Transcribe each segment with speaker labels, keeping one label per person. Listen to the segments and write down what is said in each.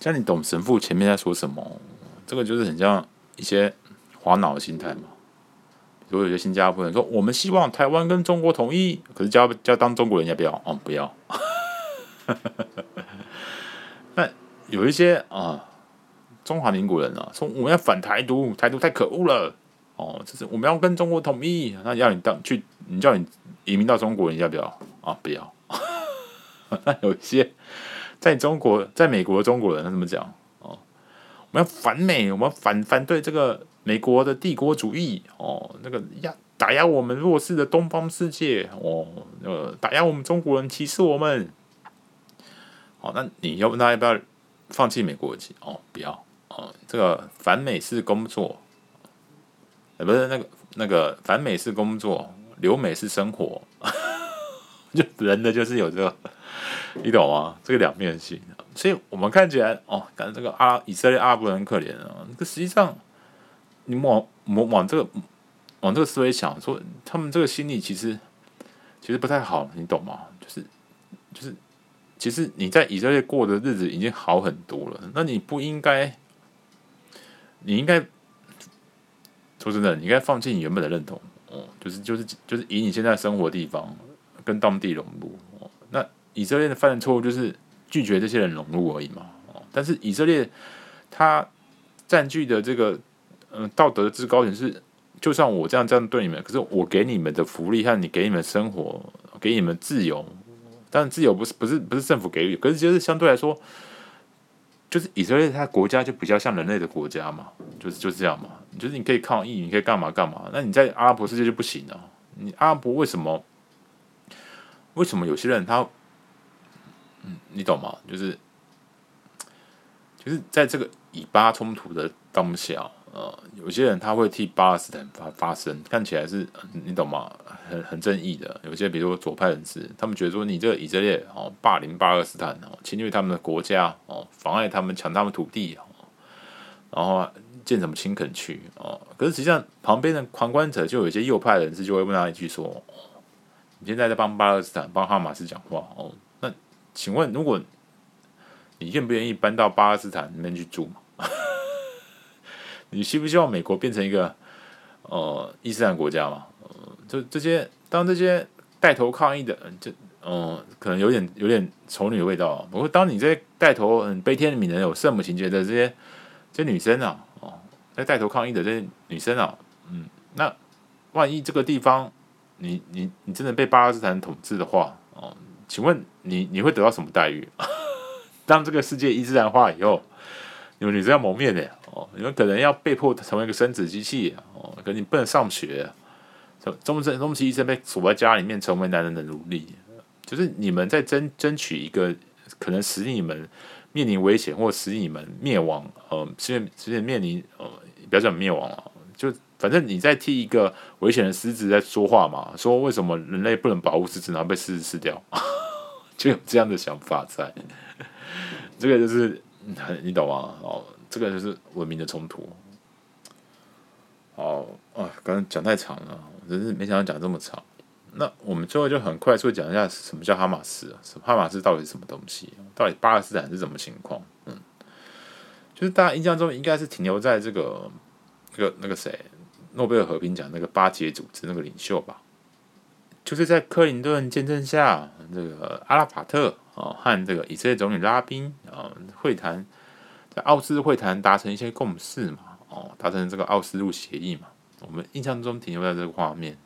Speaker 1: 像你懂神父前面在说什么？这个就是很像一些滑脑的心态嘛。比如有些新加坡人说，我们希望台湾跟中国统一，可是叫叫当中国人要不要？哦，不要。那有一些啊，中华民国人啊，说我们要反台独，台独太可恶了。哦，就是我们要跟中国统一，那要你当去，你叫你移民到中国，你要不要？啊，不要。那有一些在中国、在美国的中国人，他怎么讲？哦，我们要反美，我们要反反对这个美国的帝国主义。哦，那个压打压我们弱势的东方世界。哦，呃，打压我们中国人，歧视我们。哦，那你要不他要不要放弃美国籍？哦，不要。哦，这个反美是工作，呃，不是那个那个反美是工作，留美是生活。就人的就是有这个。你懂吗？这个两面性，所以我们看起来哦，感觉这个阿以色列阿拉伯人很可怜啊。可实际上，你往往往这个往这个思维想，说他们这个心理其实其实不太好，你懂吗？就是就是，其实你在以色列过的日子已经好很多了，那你不应该，你应该说真的，你应该放弃你原本的认同，哦，就是就是就是以你现在生活的地方跟当地融入，以色列的犯的错误就是拒绝这些人融入而已嘛，哦但是以色列他占据的这个嗯道德的制高点是，就算我这样这样对你们，可是我给你们的福利和你给你们生活，给你们自由，但自由不是不是不是政府给予，可是就是相对来说，就是以色列它国家就比较像人类的国家嘛，就是就是这样嘛，就是你可以抗议，你可以干嘛干嘛，那你在阿拉伯世界就不行了，你阿拉伯为什么？为什么有些人他？你懂吗？就是，就是在这个以巴冲突的当下，呃，有些人他会替巴勒斯坦发发声，看起来是，你懂吗？很很正义的。有些比如说左派人士，他们觉得说你这个以色列哦，霸凌巴勒斯坦哦，侵略他们的国家哦，妨碍他们抢他们土地哦，然后建什么青垦区哦。可是实际上旁边的旁观者就有一些右派人士就会问他一句说：“，你现在在帮巴勒斯坦帮哈马斯讲话哦？”请问，如果你愿不愿意搬到巴勒斯坦那边去住？你希不希望美国变成一个呃伊斯兰国家嘛？呃，就这些，当这些带头抗议的，就嗯、可能有点有点丑女的味道。不过，当你这些带头很悲天悯人、有圣母情节的这些这些女生啊，哦，在带头抗议的这些女生啊，嗯，那万一这个地方你你你真的被巴勒斯坦统治的话，哦。请问你你会得到什么待遇？当这个世界一自然化以后，你们女生要蒙面的哦，你们可能要被迫成为一个生殖机器哦，可能你不能上学，终身终其一生被锁在家里面，成为男人的奴隶。就是你们在争争取一个可能使你们面临危险，或使你们灭亡，呃，实现实现面临呃，不要讲灭亡了，就反正你在替一个危险的狮子在说话嘛，说为什么人类不能保护狮子，然后被狮子吃掉？就有这样的想法在，这个就是你懂吗？哦，这个就是文明的冲突。哦啊，刚刚讲太长了，真是没想到讲这么长。那我们最后就很快速讲一下什么叫哈马斯？什么哈马斯到底是什么东西？到底巴勒斯坦是什么情况？嗯，就是大家印象中应该是停留在这个这个那个谁，诺贝尔和平奖那个巴解组织那个领袖吧。就是在克林顿见证下，这个阿拉法特啊和这个以色列总理拉宾啊会谈，在奥斯会谈达成一些共识嘛，哦，达成这个奥斯陆协议嘛。我们印象中停留在这个画面。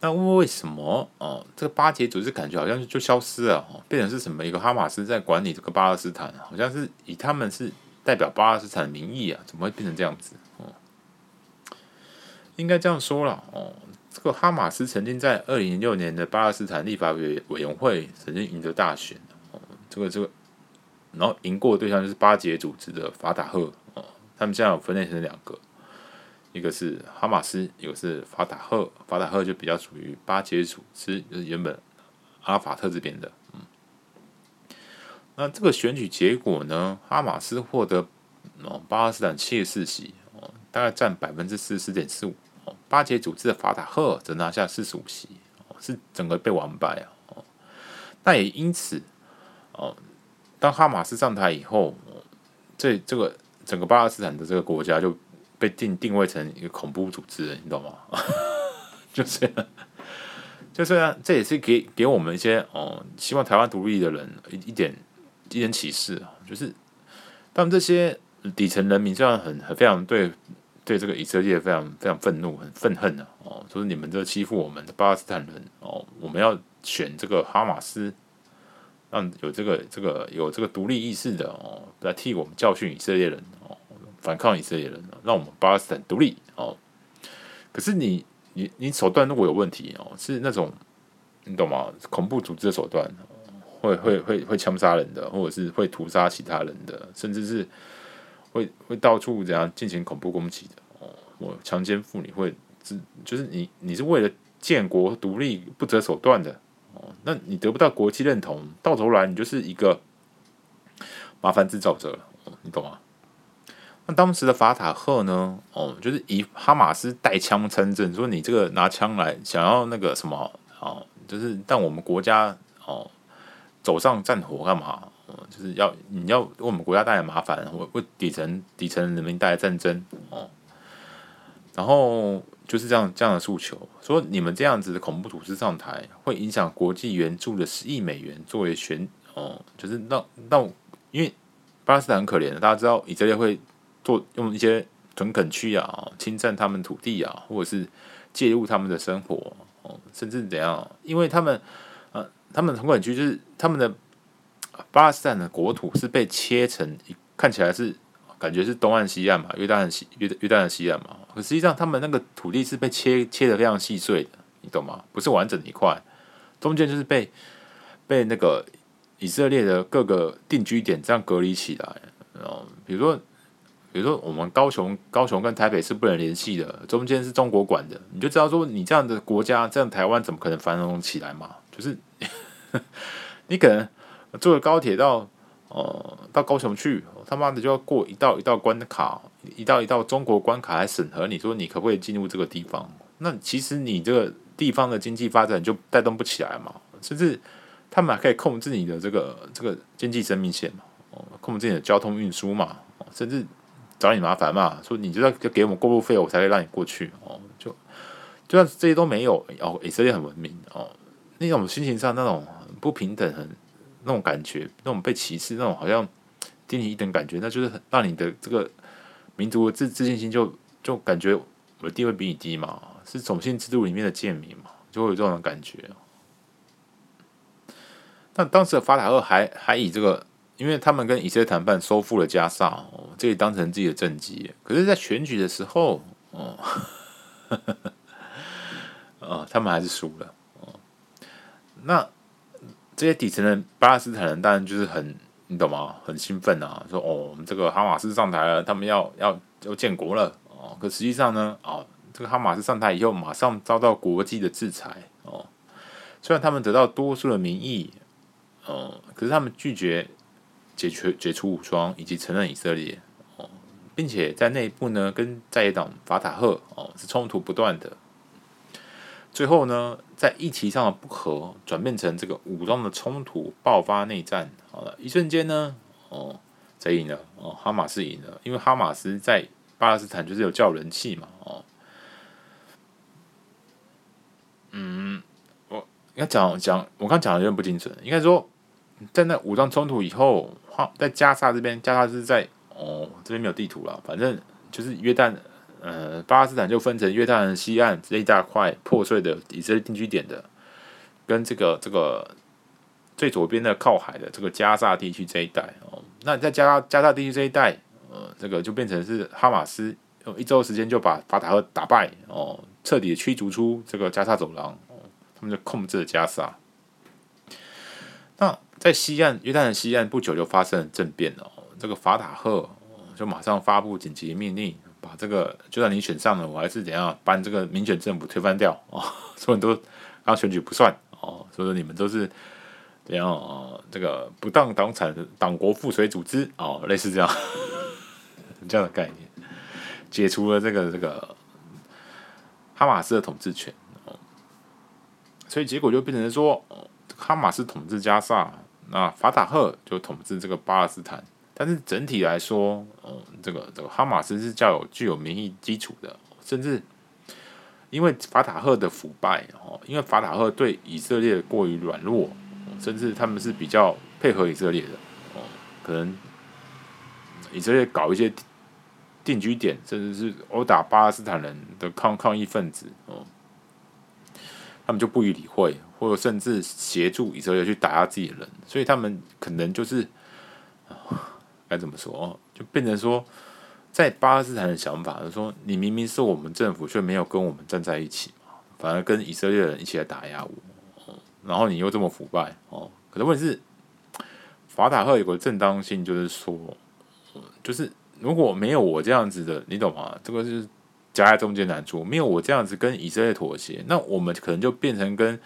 Speaker 1: 那为什么哦这个巴解组织感觉好像就消失了哦，变成是什么一个哈马斯在管理这个巴勒斯坦，好像是以他们是代表巴勒斯坦的名义啊，怎么会变成这样子？应该这样说了哦。这个哈马斯曾经在二零零六年的巴勒斯坦立法委委员会曾经赢得大选，哦，这个这个，然后赢过的对象就是巴解组织的法塔赫，哦，他们现在有分类成两个，一个是哈马斯，一个是法塔赫，法塔赫就比较属于巴解组织，就是原本阿拉法特这边的，嗯，那这个选举结果呢，哈马斯获得哦巴勒斯坦七十四席，大概占百分之四十四点四五。巴解组织的法塔赫则拿下四十五席，是整个被完败啊！那也因此，哦，当哈马斯上台以后，这这个整个巴勒斯坦的这个国家就被定定位成一个恐怖组织，你懂吗？就这样，就这样，这也是给给我们一些哦，希望台湾独立的人一一点一点启示啊，就是当这些底层人民虽然很很非常对对这个以色列非常非常愤怒、很愤恨的哦，说你们这欺负我们的巴勒斯坦人哦，我们要选这个哈马斯。让有这个这个有这个独立意识的哦，来替我们教训以色列人哦，反抗以色列人，让我们巴勒斯坦独立哦。可是你你你手段如果有问题哦，是那种你懂吗？恐怖组织的手段，会会会会枪杀人的，或者是会屠杀其他人的，甚至是会会到处这样进行恐怖攻击的哦。我强奸妇女会，就是你你是为了建国独立不择手段的。哦，那你得不到国际认同，到头来你就是一个麻烦制造者，你懂吗？那当时的法塔赫呢？哦，就是以哈马斯带枪参政，说你这个拿枪来想要那个什么哦，就是让我们国家哦走上战火干嘛？哦，就是要你要为我们国家带来麻烦，为为底层底层人民带来战争哦，然后。就是这样这样的诉求，说你们这样子的恐怖组织上台，会影响国际援助的十亿美元作为选哦，就是让让，因为巴勒斯坦很可怜的，大家知道以色列会做用一些屯垦区啊，侵占他们土地啊，或者是介入他们的生活哦，甚至怎样？因为他们呃，他们屯垦区就是他们的巴勒斯坦的国土是被切成，看起来是。感觉是东岸西岸嘛，约旦西约约旦的西岸嘛，可实际上他们那个土地是被切切的非常细碎的，你懂吗？不是完整的一块，中间就是被被那个以色列的各个定居点这样隔离起来。哦，比如说比如说我们高雄高雄跟台北是不能联系的，中间是中国管的，你就知道说你这样的国家，这样台湾怎么可能繁荣起来嘛？就是 你可能坐个高铁到。哦，到高雄去，他妈的就要过一道一道关卡，一道一道中国关卡来审核，你说你可不可以进入这个地方？那其实你这个地方的经济发展就带动不起来嘛，甚至他们还可以控制你的这个这个经济生命线嘛，哦，控制你的交通运输嘛，甚至找你麻烦嘛，说你就要要给我们过路费，我才会让你过去哦，就就算这些都没有，哦，以色列很文明哦，那种心情上那种不平等很。那种感觉，那种被歧视，那种好像低你一等感觉，那就是很让你的这个民族自自信心就就感觉我的地位比你低嘛，是种姓制度里面的贱民嘛，就会有这种感觉。但当时的法塔赫还还以这个，因为他们跟以色列谈判收复了加萨，哦，这里当成自己的政绩。可是，在选举的时候，哦，哦，他们还是输了。哦，那。这些底层的巴勒斯坦人当然就是很，你懂吗？很兴奋啊，说哦，我们这个哈马斯上台了，他们要要要建国了哦。可实际上呢，哦，这个哈马斯上台以后，马上遭到国际的制裁哦。虽然他们得到多数的民意，哦，可是他们拒绝解除解除武装以及承认以色列哦，并且在内部呢，跟在野党法塔赫哦是冲突不断的。最后呢，在议题上的不合转变成这个武装的冲突，爆发内战。好了，一瞬间呢，哦，谁赢了？哦，哈马斯赢了，因为哈马斯在巴勒斯坦就是有较人气嘛。哦，嗯，我应该讲讲，我刚讲的有点不精准。应该说，在那武装冲突以后，哈，在加沙这边，加沙是在哦这边没有地图了，反正就是约旦。呃，巴勒斯坦就分成约旦西岸这一大块破碎的以色列定居点的，跟这个这个最左边的靠海的这个加萨地区这一带哦。那在加加萨地区这一带，呃，这个就变成是哈马斯用一周时间就把法塔赫打败哦，彻底的驱逐出这个加萨走廊哦，他们就控制了加萨。那在西岸约旦的西岸不久就发生了政变哦，这个法塔赫就马上发布紧急命令。把这个，就算你选上了，我还是怎样把这个民选政府推翻掉哦。所以都刚选举不算哦，所以说你们都是怎样哦，这个不当党产党国附随组织哦，类似这样 这样的概念，解除了这个这个哈马斯的统治权哦。所以结果就变成说，哈马斯统治加萨，那法塔赫就统治这个巴勒斯坦。但是整体来说，嗯，这个这个哈马斯是较有具有民意基础的，甚至因为法塔赫的腐败哦，因为法塔赫对以色列过于软弱，甚至他们是比较配合以色列的哦，可能以色列搞一些。定居点，甚至是殴打巴勒斯坦人的抗抗议分子哦，他们就不予理会，或者甚至协助以色列去打压自己的人，所以他们可能就是该怎么说哦，就变成说，在巴勒斯坦的想法，就是说你明明是我们政府，却没有跟我们站在一起嘛，反而跟以色列人一起来打压我，然后你又这么腐败哦，可是问题是，法塔赫有个正当性，就是说，就是。如果没有我这样子的，你懂吗？这个是夹在中间难处。没有我这样子跟以色列妥协，那我们可能就变成跟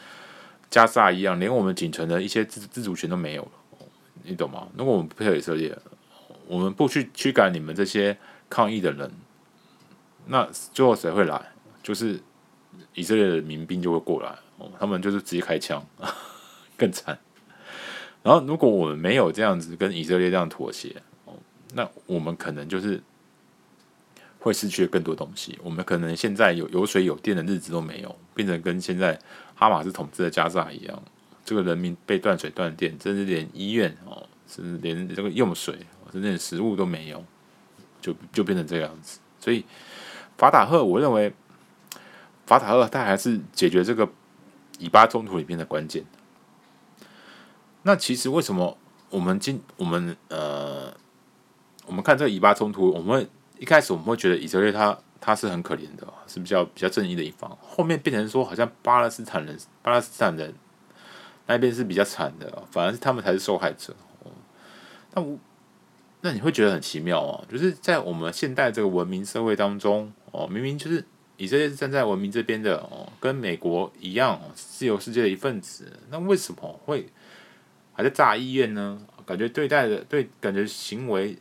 Speaker 1: 加沙一样，连我们仅存的一些自自主权都没有了。你懂吗？如果我们不配合以色列，我们不去驱赶你们这些抗议的人，那最后谁会来？就是以色列的民兵就会过来哦，他们就是直接开枪，更惨。然后，如果我们没有这样子跟以色列这样妥协。那我们可能就是会失去更多东西。我们可能现在有有水有电的日子都没有，变成跟现在哈马斯统治的加沙一样，这个人民被断水断电，甚至连医院哦，甚至连这个用水，甚至连食物都没有，就就变成这样子。所以法塔赫，我认为法塔赫他还是解决这个以巴冲突里面的关键。那其实为什么我们今我们呃？我们看这个以巴冲突，我们一开始我们会觉得以色列他他是很可怜的，是比较比较正义的一方。后面变成说，好像巴勒斯坦人巴勒斯坦人那边是比较惨的，反而是他们才是受害者。那我那你会觉得很奇妙哦，就是在我们现代这个文明社会当中，哦，明明就是以色列是站在文明这边的，哦，跟美国一样哦，自由世界的一份子，那为什么会还在炸医院呢？感觉对待的对，感觉行为。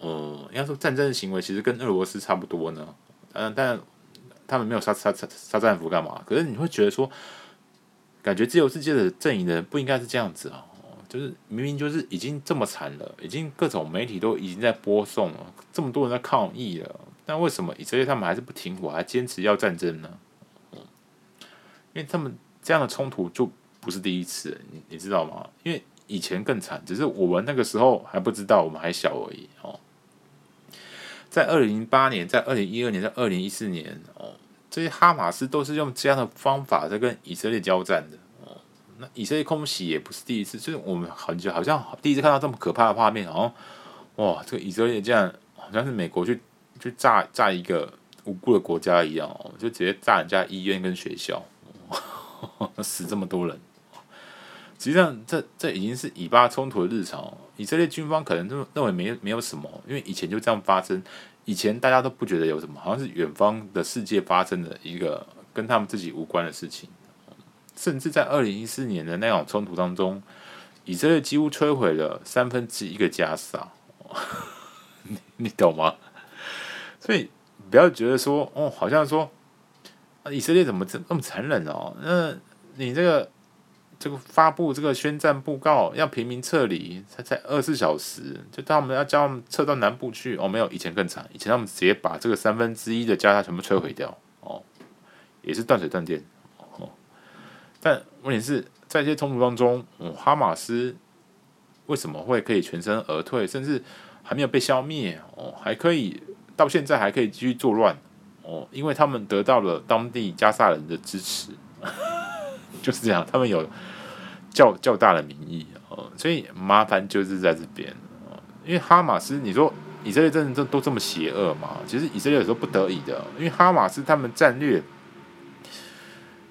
Speaker 1: 呃，应该说战争的行为其实跟俄罗斯差不多呢，嗯，但他们没有杀杀杀杀战俘干嘛？可是你会觉得说，感觉自由世界的阵营的人不应该是这样子啊，就是明明就是已经这么惨了，已经各种媒体都已经在播送了，这么多人在抗议了，但为什么以色列他们还是不停火，还坚持要战争呢？因为他们这样的冲突就不是第一次，你你知道吗？因为以前更惨，只是我们那个时候还不知道，我们还小而已哦。在二零零八年，在二零一二年，在二零一四年，哦，这些哈马斯都是用这样的方法在跟以色列交战的，那以色列空袭也不是第一次，就是我们很久好像第一次看到这么可怕的画面，好像哇，这个以色列这样好像是美国去去炸炸一个无辜的国家一样哦，就直接炸人家医院跟学校，哦，死这么多人。实际上，这这已经是以巴冲突的日常。以色列军方可能认认为没没有什么，因为以前就这样发生，以前大家都不觉得有什么，好像是远方的世界发生的一个跟他们自己无关的事情。甚至在二零一四年的那种冲突当中，以色列几乎摧毁了三分之一个加沙，你 你懂吗？所以不要觉得说哦，好像说以色列怎么这那么残忍哦？那你这个。这个发布这个宣战布告，要平民撤离，才才二十四小时，就他们要叫他们撤到南部去。哦，没有，以前更惨，以前他们直接把这个三分之一的加沙全部摧毁掉。哦，也是断水断电。但问题是在这些冲突当中，嗯，哈马斯为什么会可以全身而退，甚至还没有被消灭？哦，还可以到现在还可以继续作乱。哦，因为他们得到了当地加沙人的支持，就是这样，他们有。较较大的民意哦，所以麻烦就是在这边哦，因为哈马斯，你说以色列真的都都这么邪恶吗？其实以色列有时候不得已的，因为哈马斯他们战略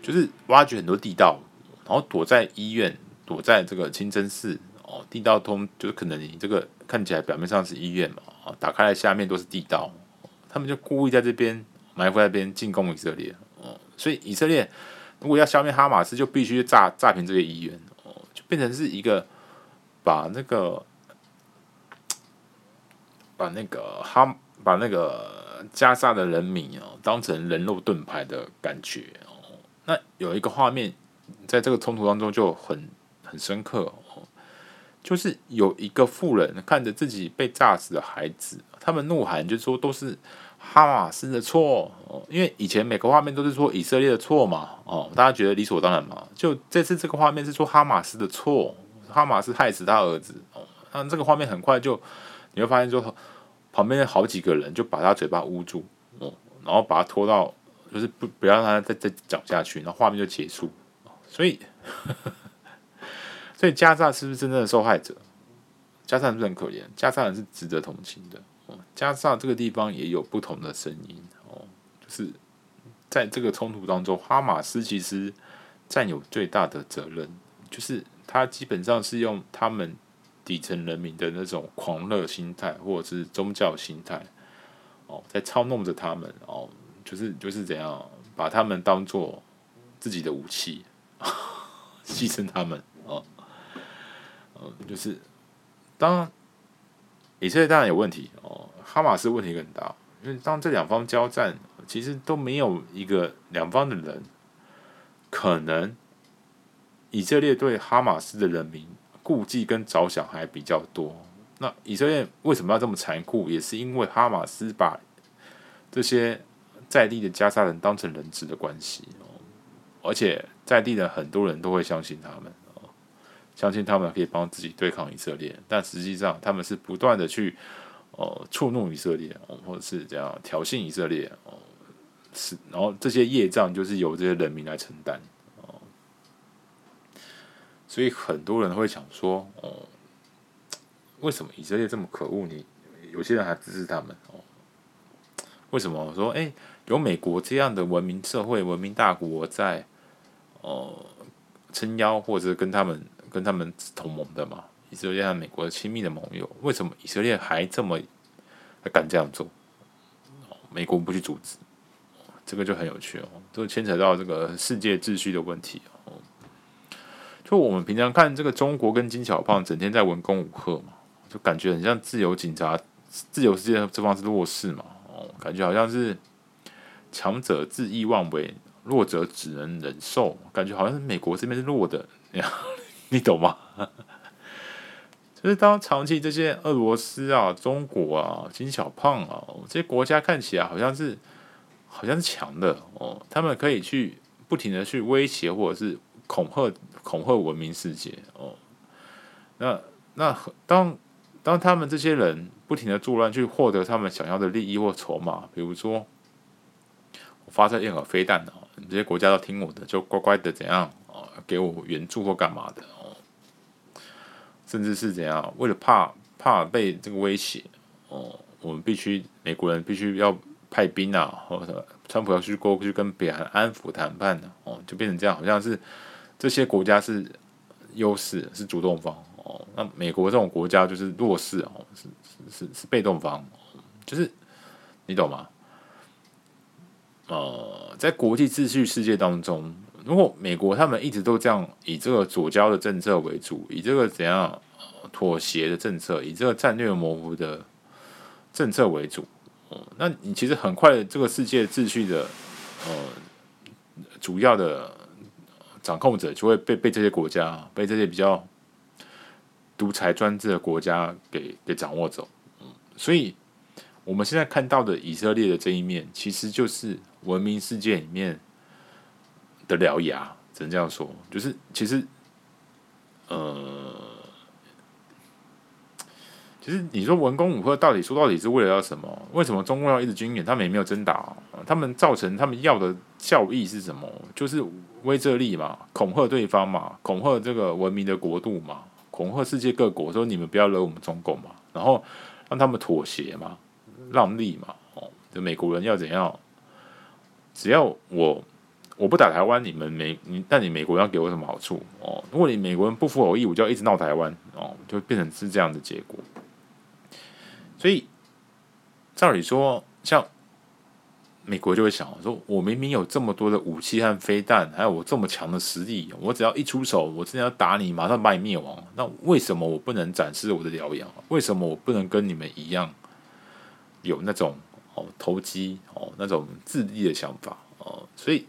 Speaker 1: 就是挖掘很多地道，然后躲在医院，躲在这个清真寺哦，地道通就是可能你这个看起来表面上是医院嘛，啊，打开来下面都是地道，他们就故意在这边埋伏在这边进攻以色列哦，所以以色列如果要消灭哈马斯，就必须炸炸平这些医院。哦，就变成是一个把那个把那个哈把那个加沙的人民哦当成人肉盾牌的感觉哦。那有一个画面在这个冲突当中就很很深刻哦，就是有一个妇人看着自己被炸死的孩子，他们怒喊，就说都是哈马斯的错哦，因为以前每个画面都是说以色列的错嘛，哦，大家觉得理所当然嘛。就这次这个画面是说哈马斯的错，哈马斯害死他儿子哦，那这个画面很快就你会发现，就旁边好几个人就把他嘴巴捂住哦，然后把他拖到，就是不不要让他再再讲下去，然后画面就结束。所以。所以加萨是不是真正的受害者？加萨是不是很可怜？加萨人是值得同情的。哦，加萨这个地方也有不同的声音。哦，就是在这个冲突当中，哈马斯其实占有最大的责任，就是他基本上是用他们底层人民的那种狂热心态，或者是宗教心态，哦，在操弄着他们。哦，就是就是怎样把他们当做自己的武器，牺牲他们。哦。嗯，就是当以色列当然有问题哦，哈马斯问题更大，因为当这两方交战，其实都没有一个两方的人可能以色列对哈马斯的人民顾忌跟着想还比较多。那以色列为什么要这么残酷？也是因为哈马斯把这些在地的加沙人当成人质的关系哦，而且在地的很多人都会相信他们哦。相信他们可以帮自己对抗以色列，但实际上他们是不断的去哦触怒以色列，或者是这样挑衅以色列哦，是然后这些业障就是由这些人民来承担哦，所以很多人会想说哦，为什么以色列这么可恶？你有些人还支持他们哦？为什么我说哎，有美国这样的文明社会、文明大国在哦撑腰，或者跟他们？跟他们同盟的嘛，以色列和美国亲密的盟友，为什么以色列还这么还敢这样做？美国不去阻止，这个就很有趣哦，这牵扯到这个世界秩序的问题哦。就我们平常看这个中国跟金小胖整天在文攻武吓嘛，就感觉很像自由警察、自由世界这方是弱势嘛，哦，感觉好像是强者恣意妄为，弱者只能忍受，感觉好像是美国这边是弱的。你懂吗？就是当长期这些俄罗斯啊、中国啊、金小胖啊这些国家看起来好像是好像是强的哦，他们可以去不停的去威胁或者是恐吓恐吓文明世界哦。那那当当他们这些人不停的作乱去获得他们想要的利益或筹码，比如说发射任何飞弹啊，你这些国家都听我的，就乖乖的怎样啊，给我援助或干嘛的哦。甚至是怎样？为了怕怕被这个威胁哦，我们必须美国人必须要派兵啊，或者川普要去过去跟北韩安抚谈判的哦，就变成这样，好像是这些国家是优势，是主动方哦，那美国这种国家就是弱势哦，是是是是被动方，就是你懂吗？呃，在国际秩序世界当中。如果美国他们一直都这样以这个左交的政策为主，以这个怎样妥协的政策，以这个战略模糊的政策为主，那你其实很快这个世界秩序的呃主要的掌控者就会被被这些国家被这些比较独裁专制的国家给给掌握走，所以我们现在看到的以色列的这一面，其实就是文明世界里面。的獠牙，只能这样说，就是其实，呃，其实你说文攻武吓到底说到底是为了要什么？为什么中共要一直军演？他们也没有真打，他们造成他们要的效益是什么？就是威慑力嘛，恐吓对方嘛，恐吓这个文明的国度嘛，恐吓世界各国说你们不要惹我们中共嘛，然后让他们妥协嘛，让利嘛，哦，就美国人要怎样？只要我。我不打台湾，你们美你，但你美国人要给我什么好处哦？如果你美国人不服我意，我就要一直闹台湾哦，就变成是这样的结果。所以照理说，像美国就会想说，我明明有这么多的武器和飞弹，还有我这么强的实力，我只要一出手，我真的要打你，马上把你灭亡。那为什么我不能展示我的獠牙？为什么我不能跟你们一样有那种哦投机哦那种自利的想法哦？所以。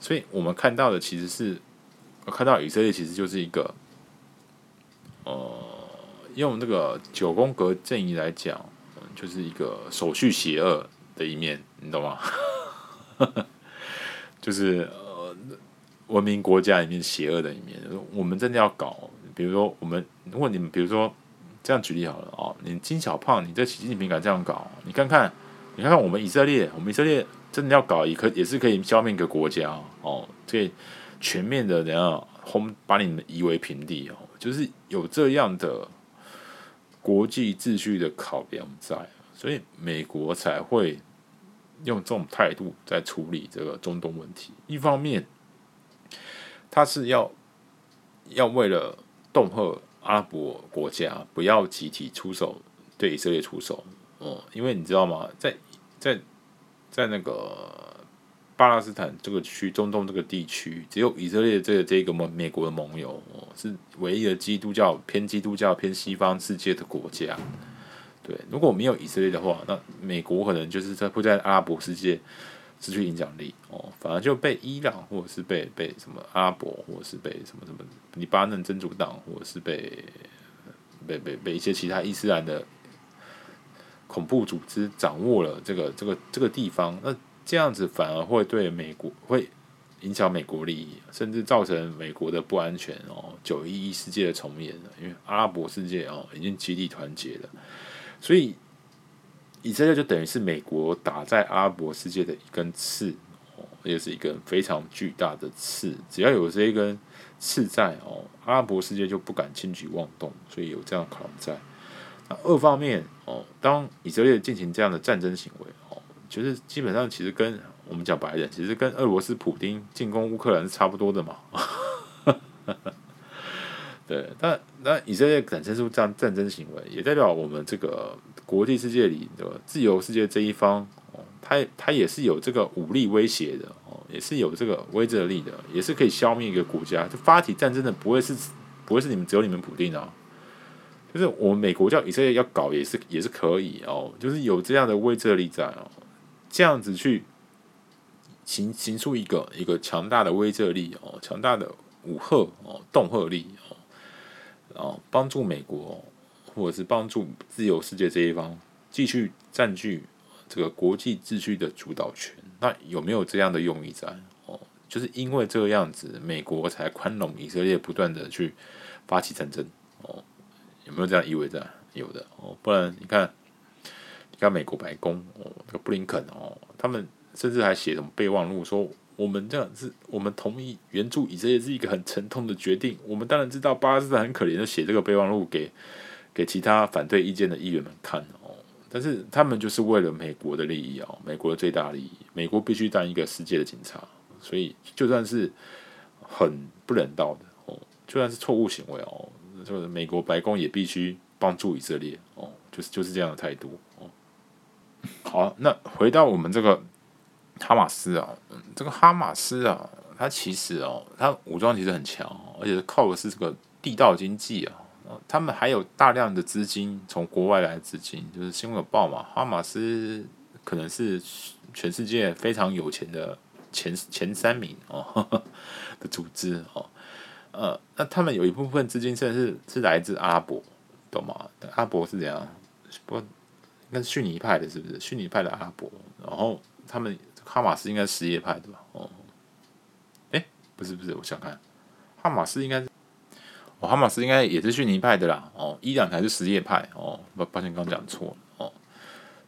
Speaker 1: 所以我们看到的其实是，我看到以色列其实就是一个，呃，用那个九宫格阵营来讲，就是一个手续邪恶的一面，你懂吗？就是呃，文明国家里面邪恶的一面。我们真的要搞，比如说我们，如果你们比如说这样举例好了哦，你金小胖，你在习近平敢这样搞，你看看，你看看我们以色列，我们以色列真的要搞，也可也是可以消灭一个国家哦，这全面的怎样轰把你们夷为平地哦，就是有这样的国际秩序的考量在，所以美国才会。用这种态度在处理这个中东问题，一方面，他是要要为了恫吓 阿拉伯国家不要集体出手对以色列出手，哦、嗯，因为你知道吗？在在在那个巴勒斯坦这个区，中东这个地区，只有以色列这个这个盟美国的盟友，哦，是唯一的基督教偏基督教偏西方世界的国家。对，如果没有以色列的话，那美国可能就是在会在阿拉伯世界失去影响力哦，反而就被伊朗或者是被被什么阿拉伯，或者是被什么什么黎巴嫩真主党，或者是被被被被一些其他伊斯兰的恐怖组织掌握了这个这个这个地方，那这样子反而会对美国会影响美国利益，甚至造成美国的不安全哦，九一一世界的重演了，因为阿拉伯世界哦已经集体团结了。所以，以色列就等于是美国打在阿拉伯世界的一根刺，哦，也是一根非常巨大的刺。只要有这一根刺在哦，阿拉伯世界就不敢轻举妄动。所以有这样的考量在。那二方面哦，当以色列进行这样的战争行为哦，就是基本上其实跟我们讲白人，其实跟俄罗斯普丁进攻乌克兰是差不多的嘛。对，但那以色列展现出这样战争行为，也代表我们这个国际世界里的自由世界这一方，哦，他他也是有这个武力威胁的，哦，也是有这个威慑力的，也是可以消灭一个国家。就发起战争的不会是不会是你们只有你们普丁啊，就是我们美国叫以色列要搞也是也是可以哦，就是有这样的威慑力在哦，这样子去形形出一个一个强大的威慑力哦，强大的武吓哦，恫吓力。哦，哦，帮助美国，或者是帮助自由世界这一方继续占据这个国际秩序的主导权，那有没有这样的用意在？哦，就是因为这个样子，美国才宽容以色列不断的去发起战争。哦，有没有这样意味在？有的哦，不然你看，你看美国白宫哦，这个布林肯哦，他们甚至还写什么备忘录说。我们这样是，我们同意援助以色列是一个很沉痛的决定。我们当然知道巴勒斯坦很可怜，就写这个备忘录给给其他反对意见的议员们看哦。但是他们就是为了美国的利益哦，美国的最大利益，美国必须当一个世界的警察。所以就算是很不人道的哦，就算是错误行为哦，就是美国白宫也必须帮助以色列哦，就是就是这样的态度哦。好，那回到我们这个。哈马斯啊，这个哈马斯啊，它其实哦，它武装其实很强，而且靠的是这个地道经济啊。他们还有大量的资金从国外来的资金，就是新闻有报嘛，哈马斯可能是全世界非常有钱的前前三名哦的组织哦。呃，那他们有一部分资金甚至是是来自阿拉伯，懂吗？阿伯是怎样？不，应该是逊尼派的，是不是？逊尼派的阿拉伯，然后他们。哈马斯应该是什叶派的吧？哦，哎，不是不是，我想看，哈马斯应该是，哦，哈马斯应该也是逊尼派的啦。哦，伊朗才是什叶派。哦，抱抱歉，刚讲错了。哦，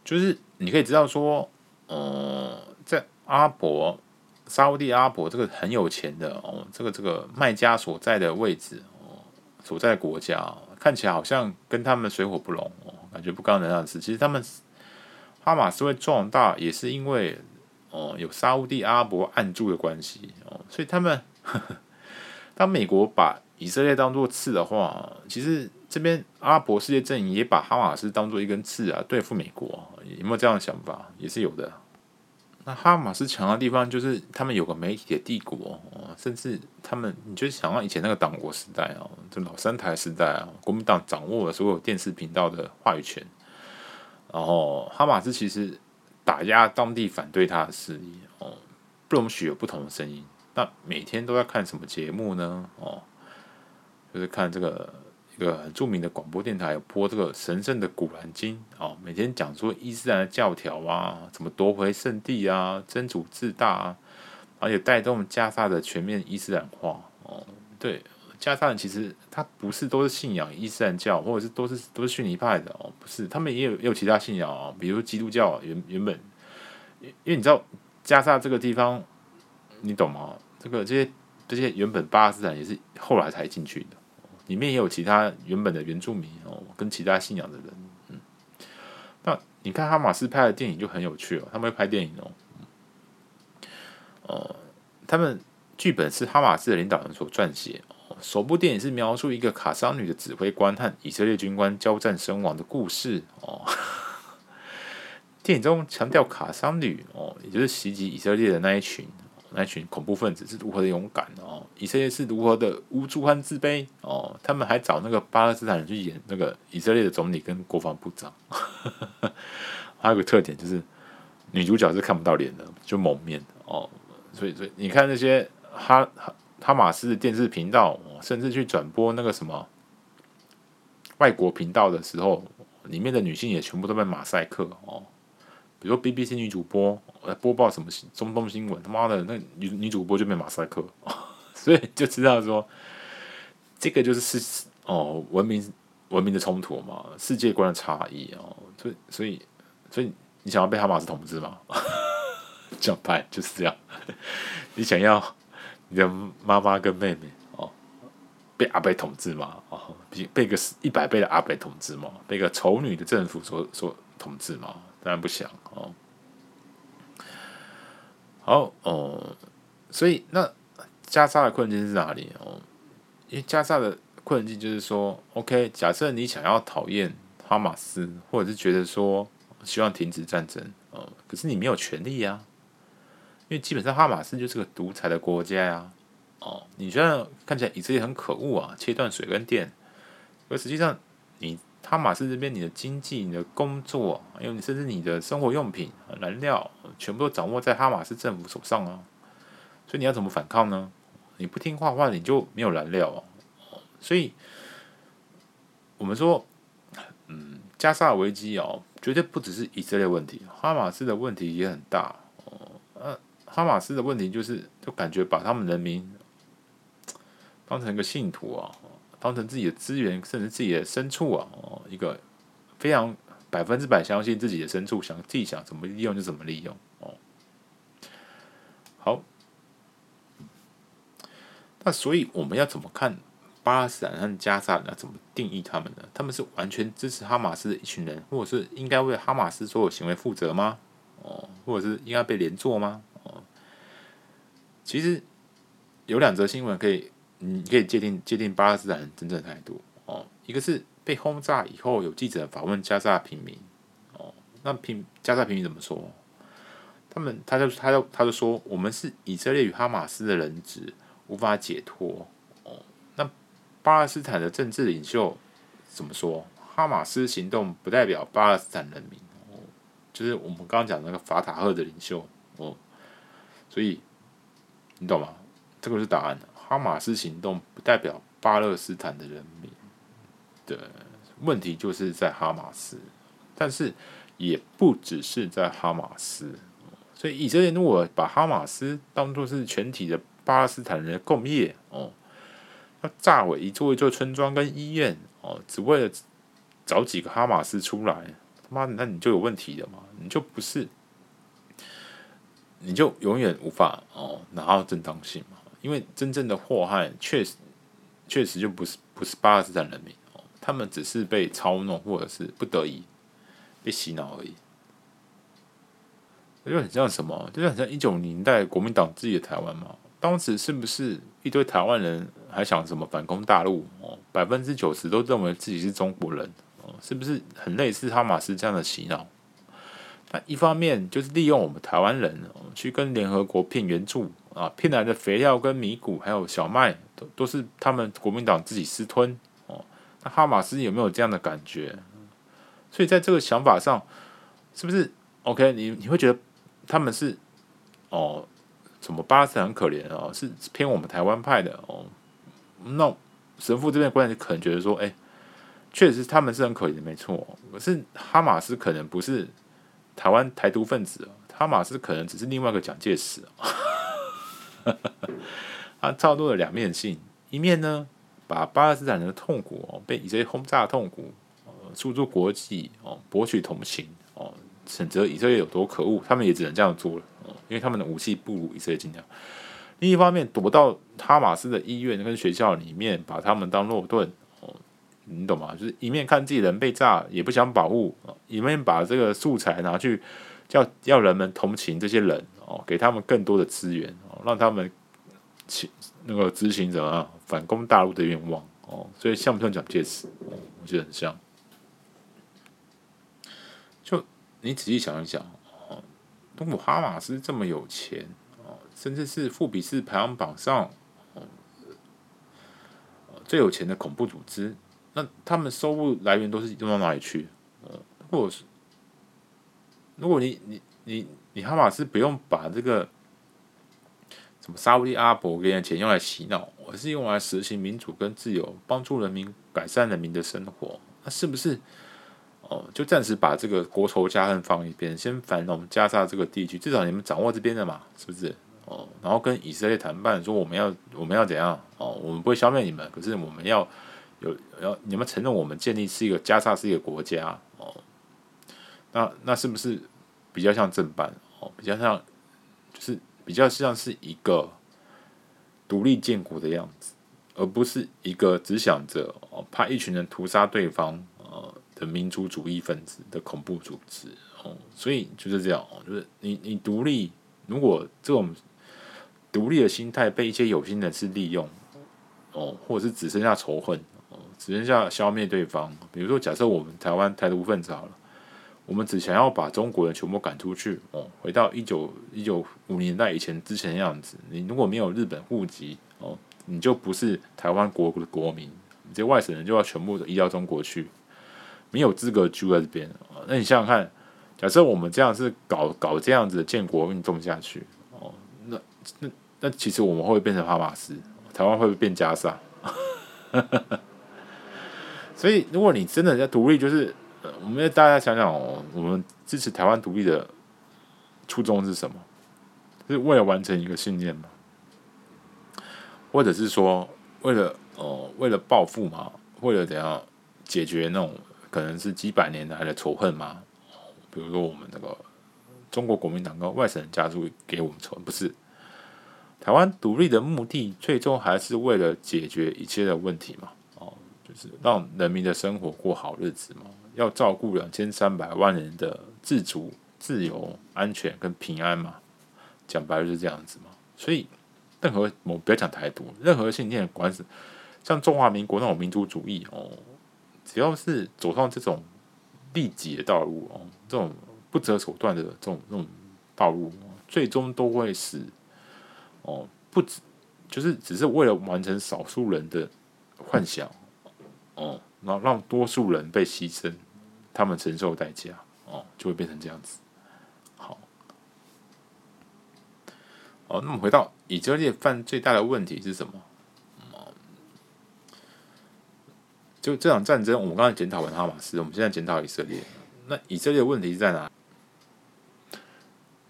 Speaker 1: 就是你可以知道说，呃，在阿伯、沙乌地阿伯这个很有钱的哦，这个这个卖家所在的位置哦，所在的国家看起来好像跟他们水火不容哦，感觉不干人样子。其实他们哈马斯会壮大，也是因为。哦，有沙乌地阿伯暗助的关系哦，所以他们呵 呵，当美国把以色列当做刺的话，其实这边阿拉伯世界阵营也把哈马斯当做一根刺啊，对付美国，有没有这样的想法？也是有的。那哈马斯强的地方就是他们有个媒体的帝国哦，甚至他们，你就想到以前那个党国时代啊，就老三台时代啊，国民党掌握了所有电视频道的话语权，然后哈马斯其实。打压当地反对他的势力哦，不容许有不同的声音。那每天都要看什么节目呢？哦，就是看这个一个很著名的广播电台有播这个神圣的古兰经哦，每天讲说伊斯兰的教条啊，怎么夺回圣地啊，真主自大啊，而且带动加萨的全面伊斯兰化哦。对，加萨人其实他不是都是信仰伊斯兰教，或者是都是都是逊尼派的哦，不是，他们也有也有其他信仰啊，比如基督教原原本，因为你知道加萨这个地方，你懂吗？这个这些这些原本巴勒斯坦也是后来才进去的。里面也有其他原本的原住民哦，跟其他信仰的人，嗯，那你看哈马斯拍的电影就很有趣哦，他们会拍电影哦，呃，他们剧本是哈马斯的领导人所撰写，首部电影是描述一个卡桑女的指挥官和以色列军官交战身亡的故事哦。电影中强调卡桑女哦，也就是袭击以色列的那一群。那群恐怖分子是如何的勇敢哦？以色列是如何的无助和自卑哦？他们还找那个巴勒斯坦人去演那个以色列的总理跟国防部长。还有个特点就是女主角是看不到脸的，就蒙面哦。所以，所以你看那些哈哈哈马斯的电视频道，甚至去转播那个什么外国频道的时候，里面的女性也全部都被马赛克哦。比如说 BBC 女主播来播报什么中东新闻，他妈的那女女主播就被马赛克，所以就知道说这个就是是哦文明文明的冲突嘛，世界观的差异哦，所以所以所以你想要被哈马斯统治吗？讲白就是这样，你想要你的妈妈跟妹妹哦被阿北统治吗？哦，被被个一百倍的阿北统治吗？被个丑女的政府所所统治吗？当然不想。好哦，所以那加沙的困境是哪里哦？因为加沙的困境就是说，OK，假设你想要讨厌哈马斯，或者是觉得说希望停止战争哦，可是你没有权利呀，因为基本上哈马斯就是个独裁的国家呀。哦，你觉得看起来以色列很可恶啊，切断水跟电，而实际上你。哈马斯这边，你的经济、你的工作，还有你甚至你的生活用品、燃料，全部都掌握在哈马斯政府手上啊！所以你要怎么反抗呢？你不听话的话，你就没有燃料啊！所以，我们说，嗯，加沙危机哦，绝对不只是以色列问题，哈马斯的问题也很大哦。呃，哈马斯的问题就是，就感觉把他们人民当成一个信徒啊。当成自己的资源，甚至自己的牲畜啊，哦，一个非常百分之百相信自己的牲畜，想自己想怎么利用就怎么利用。好，那所以我们要怎么看巴勒斯坦和加沙人？要怎么定义他们呢？他们是完全支持哈马斯的一群人，或者是应该为哈马斯所有行为负责吗？哦，或者是应该被连坐吗？哦，其实有两则新闻可以。你可以界定界定巴勒斯坦人真正的态度哦，一个是被轰炸以后有记者访问加沙平民哦，那平加沙平民怎么说？他们他就他就他就说，我们是以色列与哈马斯的人质，无法解脱哦。那巴勒斯坦的政治领袖怎么说？哈马斯行动不代表巴勒斯坦人民哦，就是我们刚刚讲那个法塔赫的领袖哦，所以你懂吗？这个是答案。哈马斯行动不代表巴勒斯坦的人民的问题，就是在哈马斯，但是也不只是在哈马斯。所以以色列如果把哈马斯当作是全体的巴勒斯坦人的共业哦，要炸毁一座一座村庄跟医院哦，只为了找几个哈马斯出来，他妈的，那你就有问题了嘛？你就不是，你就永远无法哦拿到正当性嘛？因为真正的祸害确实确实就不是不是巴勒斯坦人民哦，他们只是被操弄或者是不得已被洗脑而已。就很像什么，就是很像一九年代国民党自己的台湾嘛。当时是不是一堆台湾人还想什么反攻大陆哦？百分之九十都认为自己是中国人哦，是不是很类似哈马斯这样的洗脑？那一方面就是利用我们台湾人去跟联合国骗援助。啊，骗来的肥料跟米谷还有小麦，都都是他们国民党自己私吞哦。那哈马斯有没有这样的感觉？所以在这个想法上，是不是 OK？你你会觉得他们是哦，怎么巴勒斯坦很可怜哦，是偏我们台湾派的哦。那神父这边观点可能觉得说，哎、确实他们是很可怜，没错。可是哈马斯可能不是台湾台独分子，哈马斯可能只是另外一个蒋介石。他造作了两面性，一面呢，把巴勒斯坦人的痛苦哦，被以色列轰炸的痛苦，呃，诉诸国际哦，博取同情哦，谴责以色列有多可恶，他们也只能这样做了，因为他们的武器不如以色列精良。另一方面，躲到哈马斯的医院跟学校里面，把他们当肉盾哦，你懂吗？就是一面看自己人被炸，也不想保护，一面把这个素材拿去叫要人们同情这些人哦，给他们更多的资源哦，让他们。那个执行者啊，反攻大陆的愿望哦，所以像不像蒋介石？我觉得很像。就你仔细想一想哦，如果哈马斯这么有钱哦，甚至是富比士排行榜上哦最有钱的恐怖组织，那他们收入来源都是用到哪里去？呃，如果是如果你你你你哈马斯不用把这个。什么沙乌地阿伯给的钱用来洗脑，而是用来实行民主跟自由，帮助人民改善人民的生活，那是不是？哦，就暂时把这个国仇家恨放一边，先繁荣加沙这个地区，至少你们掌握这边的嘛，是不是？哦，然后跟以色列谈判，说我们要我们要怎样？哦，我们不会消灭你们，可是我们要有要你们承认我们建立是一个加沙是一个国家哦，那那是不是比较像正版？哦，比较像就是。比较像是一个独立建国的样子，而不是一个只想着哦派一群人屠杀对方的民族主义分子的恐怖组织哦，所以就是这样哦，就是你你独立，如果这种独立的心态被一些有心人士利用哦，或者是只剩下仇恨哦，只剩下消灭对方，比如说假设我们台湾台独分子好了。我们只想要把中国人全部赶出去哦，回到一九一九五年代以前之前的样子。你如果没有日本户籍哦，你就不是台湾国的国民，你这外省人就要全部移到中国去，没有资格住在这边。那你想想看，假设我们这样是搞搞这样子的建国运动下去哦，那那那其实我们会不会变成哈马斯？台湾会不会变加沙？所以，如果你真的在独立，就是。我们要大家想想哦，我们支持台湾独立的初衷是什么？是为了完成一个信念吗？或者是说，为了哦，为了报复吗？为了怎样解决那种可能是几百年来的仇恨吗？比如说，我们那个中国国民党跟外省人家族给我们仇恨，不是？台湾独立的目的，最终还是为了解决一切的问题嘛？哦，就是让人民的生活过好日子嘛。要照顾两千三百万人的自主、自由、安全跟平安嘛？讲白了就是这样子嘛。所以，任何我不要讲台独，任何信念，管是像中华民国那种民族主义哦，只要是走上这种利己的道路哦，这种不择手段的这种这种道路，最终都会使哦，不止就是只是为了完成少数人的幻想哦。然后让多数人被牺牲，他们承受代价，哦，就会变成这样子。好，哦，那么回到以色列犯最大的问题是什么？嗯，就这场战争，我们刚才检讨完哈马斯，我们现在检讨以色列。那以色列的问题在哪？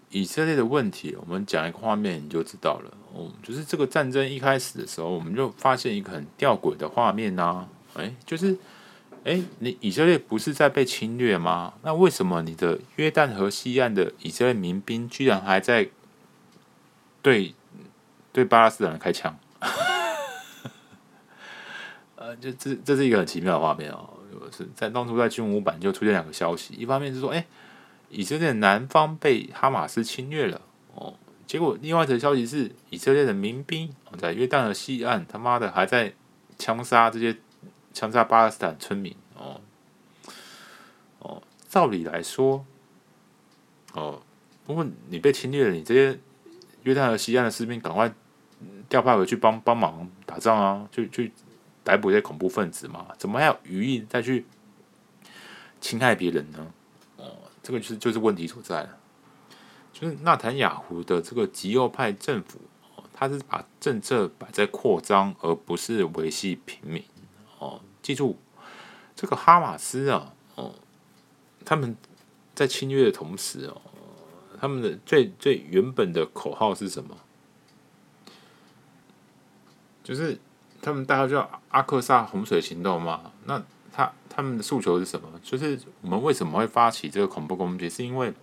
Speaker 1: 以色列的问题，我们讲一个画面你就知道了。哦，就是这个战争一开始的时候，我们就发现一个很吊诡的画面呐、哎，就是，哎，你以色列不是在被侵略吗？那为什么你的约旦河西岸的以色列民兵居然还在对对巴勒斯坦人开枪？呃，就这这是一个很奇妙的画面哦。是在当初在军武版就出现两个消息，一方面是说，哎，以色列南方被哈马斯侵略了哦，结果另外一则消息是以色列的民兵在约旦河西岸他妈的还在枪杀这些。枪杀巴勒斯坦村民哦哦，照理来说哦，不过你被侵略了，你这些约旦河西岸的士兵赶快调派回去帮帮忙打仗啊，去去逮捕这些恐怖分子嘛？怎么还有余力再去侵害别人呢？哦，这个就是就是问题所在了。就是纳坦雅胡的这个极右派政府，他是把政策摆在扩张，而不是维系平民。哦，记住，这个哈马斯啊，哦，他们在侵略的同时哦，他们的最最原本的口号是什么？就是他们大家叫阿克萨洪水行动嘛。那他他们的诉求是什么？就是我们为什么会发起这个恐怖攻击？是因为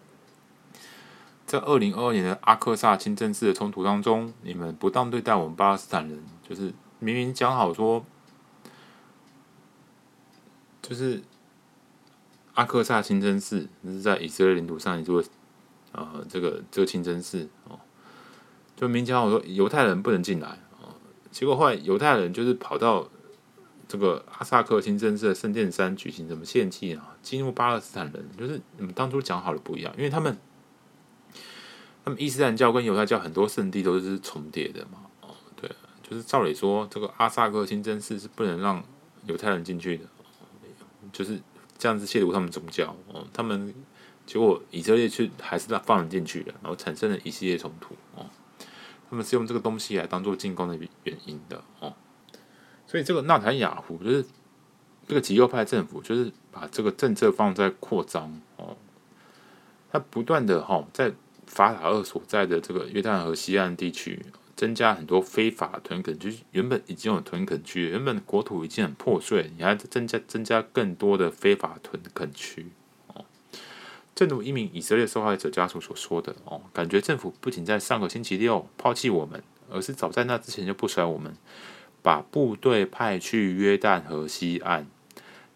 Speaker 1: 在二零二二年的阿克萨清真寺的冲突当中，你们不当对待我们巴勒斯坦人，就是明明讲好说。就是阿克萨清真寺，那是在以色列领土上一座，呃，这个这个清真寺哦，就明讲好说犹太人不能进来，结果后来犹太人就是跑到这个阿萨克清真寺的圣殿山举行什么献祭啊，激怒巴勒斯坦人，就是你们当初讲好的不一样，因为他们他们伊斯兰教跟犹太教很多圣地都是重叠的嘛，哦，对，就是照理说这个阿萨克清真寺是不能让犹太人进去的。就是这样子亵渎他们宗教哦，他们结果以色列却还是让放人进去了，然后产生了一系列冲突哦。他们是用这个东西来当做进攻的原因的哦，所以这个纳坦雅胡就是这个极右派政府，就是把这个政策放在扩张哦，他不断的哈在法塔二所在的这个约旦河西岸地区。增加很多非法屯垦区，原本已经有屯垦区，原本国土已经很破碎，你还增加增加更多的非法屯垦区。正如一名以色列受害者家属所说的哦，感觉政府不仅在上个星期六抛弃我们，而是早在那之前就不甩我们，把部队派去约旦河西岸。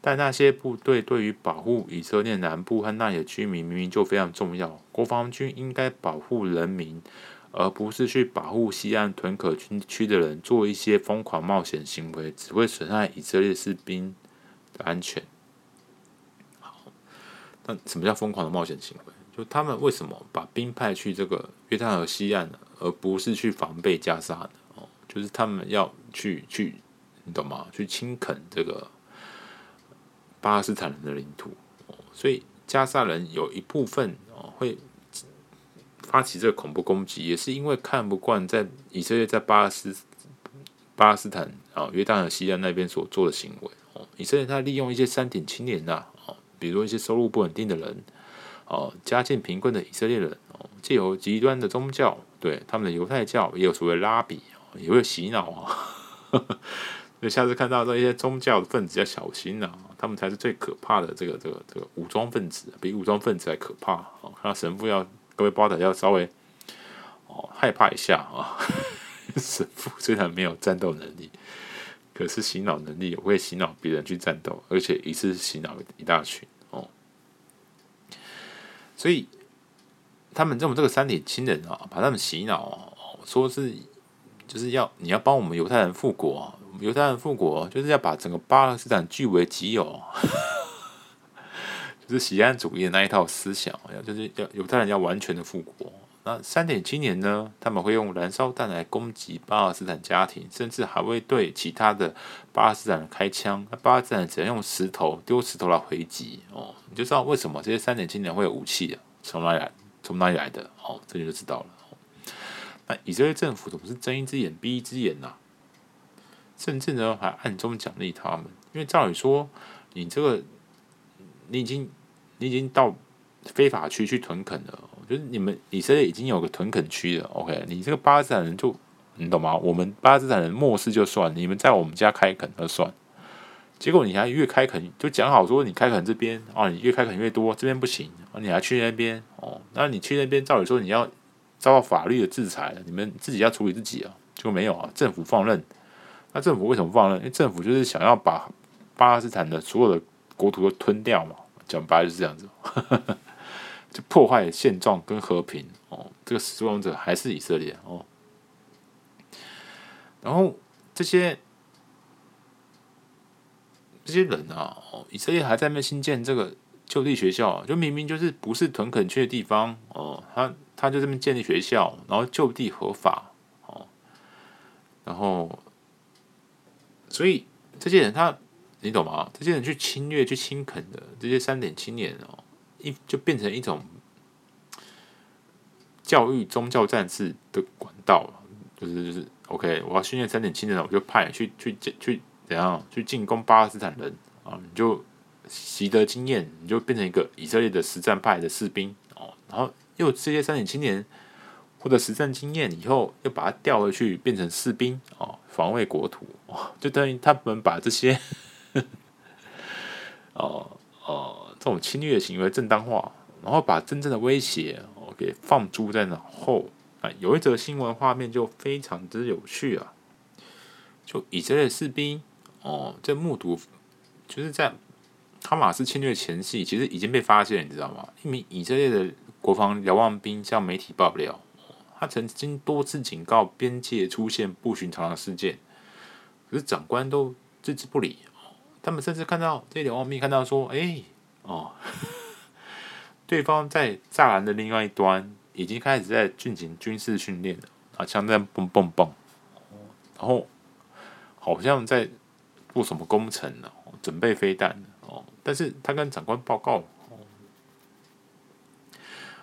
Speaker 1: 但那些部队对于保护以色列南部和那里的居民明明就非常重要，国防军应该保护人民。而不是去保护西岸屯垦区的人做一些疯狂冒险行为，只会损害以色列士兵的安全。好，那什么叫疯狂的冒险行为？就他们为什么把兵派去这个约旦河西岸呢？而不是去防备加沙呢？哦，就是他们要去去，你懂吗？去侵垦这个巴勒斯坦人的领土。哦，所以加沙人有一部分哦会。发起这个恐怖攻击，也是因为看不惯在以色列在巴勒斯巴勒斯坦啊约旦河西岸那边所做的行为哦。以色列他利用一些山顶青年呐，比如一些收入不稳定的人，哦，家境贫困的以色列人，哦，借由极端的宗教，对他们的犹太教也有所谓拉比，也会洗脑啊。所以下次看到这些宗教的分子要小心啊，他们才是最可怕的这个这个这个武装分子，比武装分子还可怕哦。看到神父要。各位包的要稍微哦害怕一下啊，神父虽然没有战斗能力，可是洗脑能力也会洗脑别人去战斗，而且一次洗脑一大群。所以他们这种这个山顶亲人啊，把他们洗脑，说是就是要你要帮我们犹太人复国，犹太人复国就是要把整个巴勒斯坦据为己有。就是洗安主义的那一套思想，要就是要犹太人要完全的复国。那三点青年呢？他们会用燃烧弹来攻击巴勒斯坦家庭，甚至还会对其他的巴勒斯坦人开枪。那巴勒斯坦人只能用石头丢石头来回击。哦，你就知道为什么这些三点青年会有武器啊？从哪里来？从哪里来的？哦，这就就知道了。那以色列政府总是睁一只眼闭一只眼呐、啊，甚至呢还暗中奖励他们，因为照理说，你这个你已经。你已经到非法区去屯垦了，就是你们以色列已经有个屯垦区了。OK，你这个巴勒斯坦人就你懂吗？我们巴勒斯坦人漠视就算，你们在我们家开垦就算。结果你还越开垦，就讲好说你开垦这边哦，你越开垦越多，这边不行，你还去那边哦。那你去那边，照理说你要遭到法律的制裁了，你们自己要处理自己啊，就没有啊。政府放任，那政府为什么放任？因为政府就是想要把巴勒斯坦的所有的国土都吞掉嘛。讲白就是这样子，就破坏现状跟和平哦。这个始作俑者还是以色列哦。然后这些这些人啊，哦以色列还在那边新建这个就地学校，就明明就是不是屯垦区的地方哦，他他就这边建立学校，然后就地合法哦。然后，所以这些人他。你懂吗？这些人去侵略、去侵垦的这些三点青年哦，一就变成一种教育宗教战士的管道，就是就是 OK，我要训练三点青年，我就派去去去怎样去进攻巴勒斯坦人啊？你就习得经验，你就变成一个以色列的实战派的士兵哦。然后又这些三点青年获得实战经验以后，又把他调回去变成士兵哦，防卫国土哦，就等于他们把这些 哦哦这种侵略行为正当化，然后把真正的威胁哦给放诸在脑后。啊，有一则新闻画面就非常之有趣啊，就以色列士兵哦，在目睹，就是在哈马斯侵略前夕，其实已经被发现，你知道吗？一名以色列的国防瞭望兵向媒体爆料，他曾经多次警告边界出现不寻常的事件，可是长官都置之不理。他们甚至看到这瞭望兵看到说：“哎，哦，对方在栅栏的另外一端。”已经开始在进行军事训练了啊，枪在蹦蹦蹦，然后好像在做什么工程呢？准备飞弹哦。但是他跟长官报告，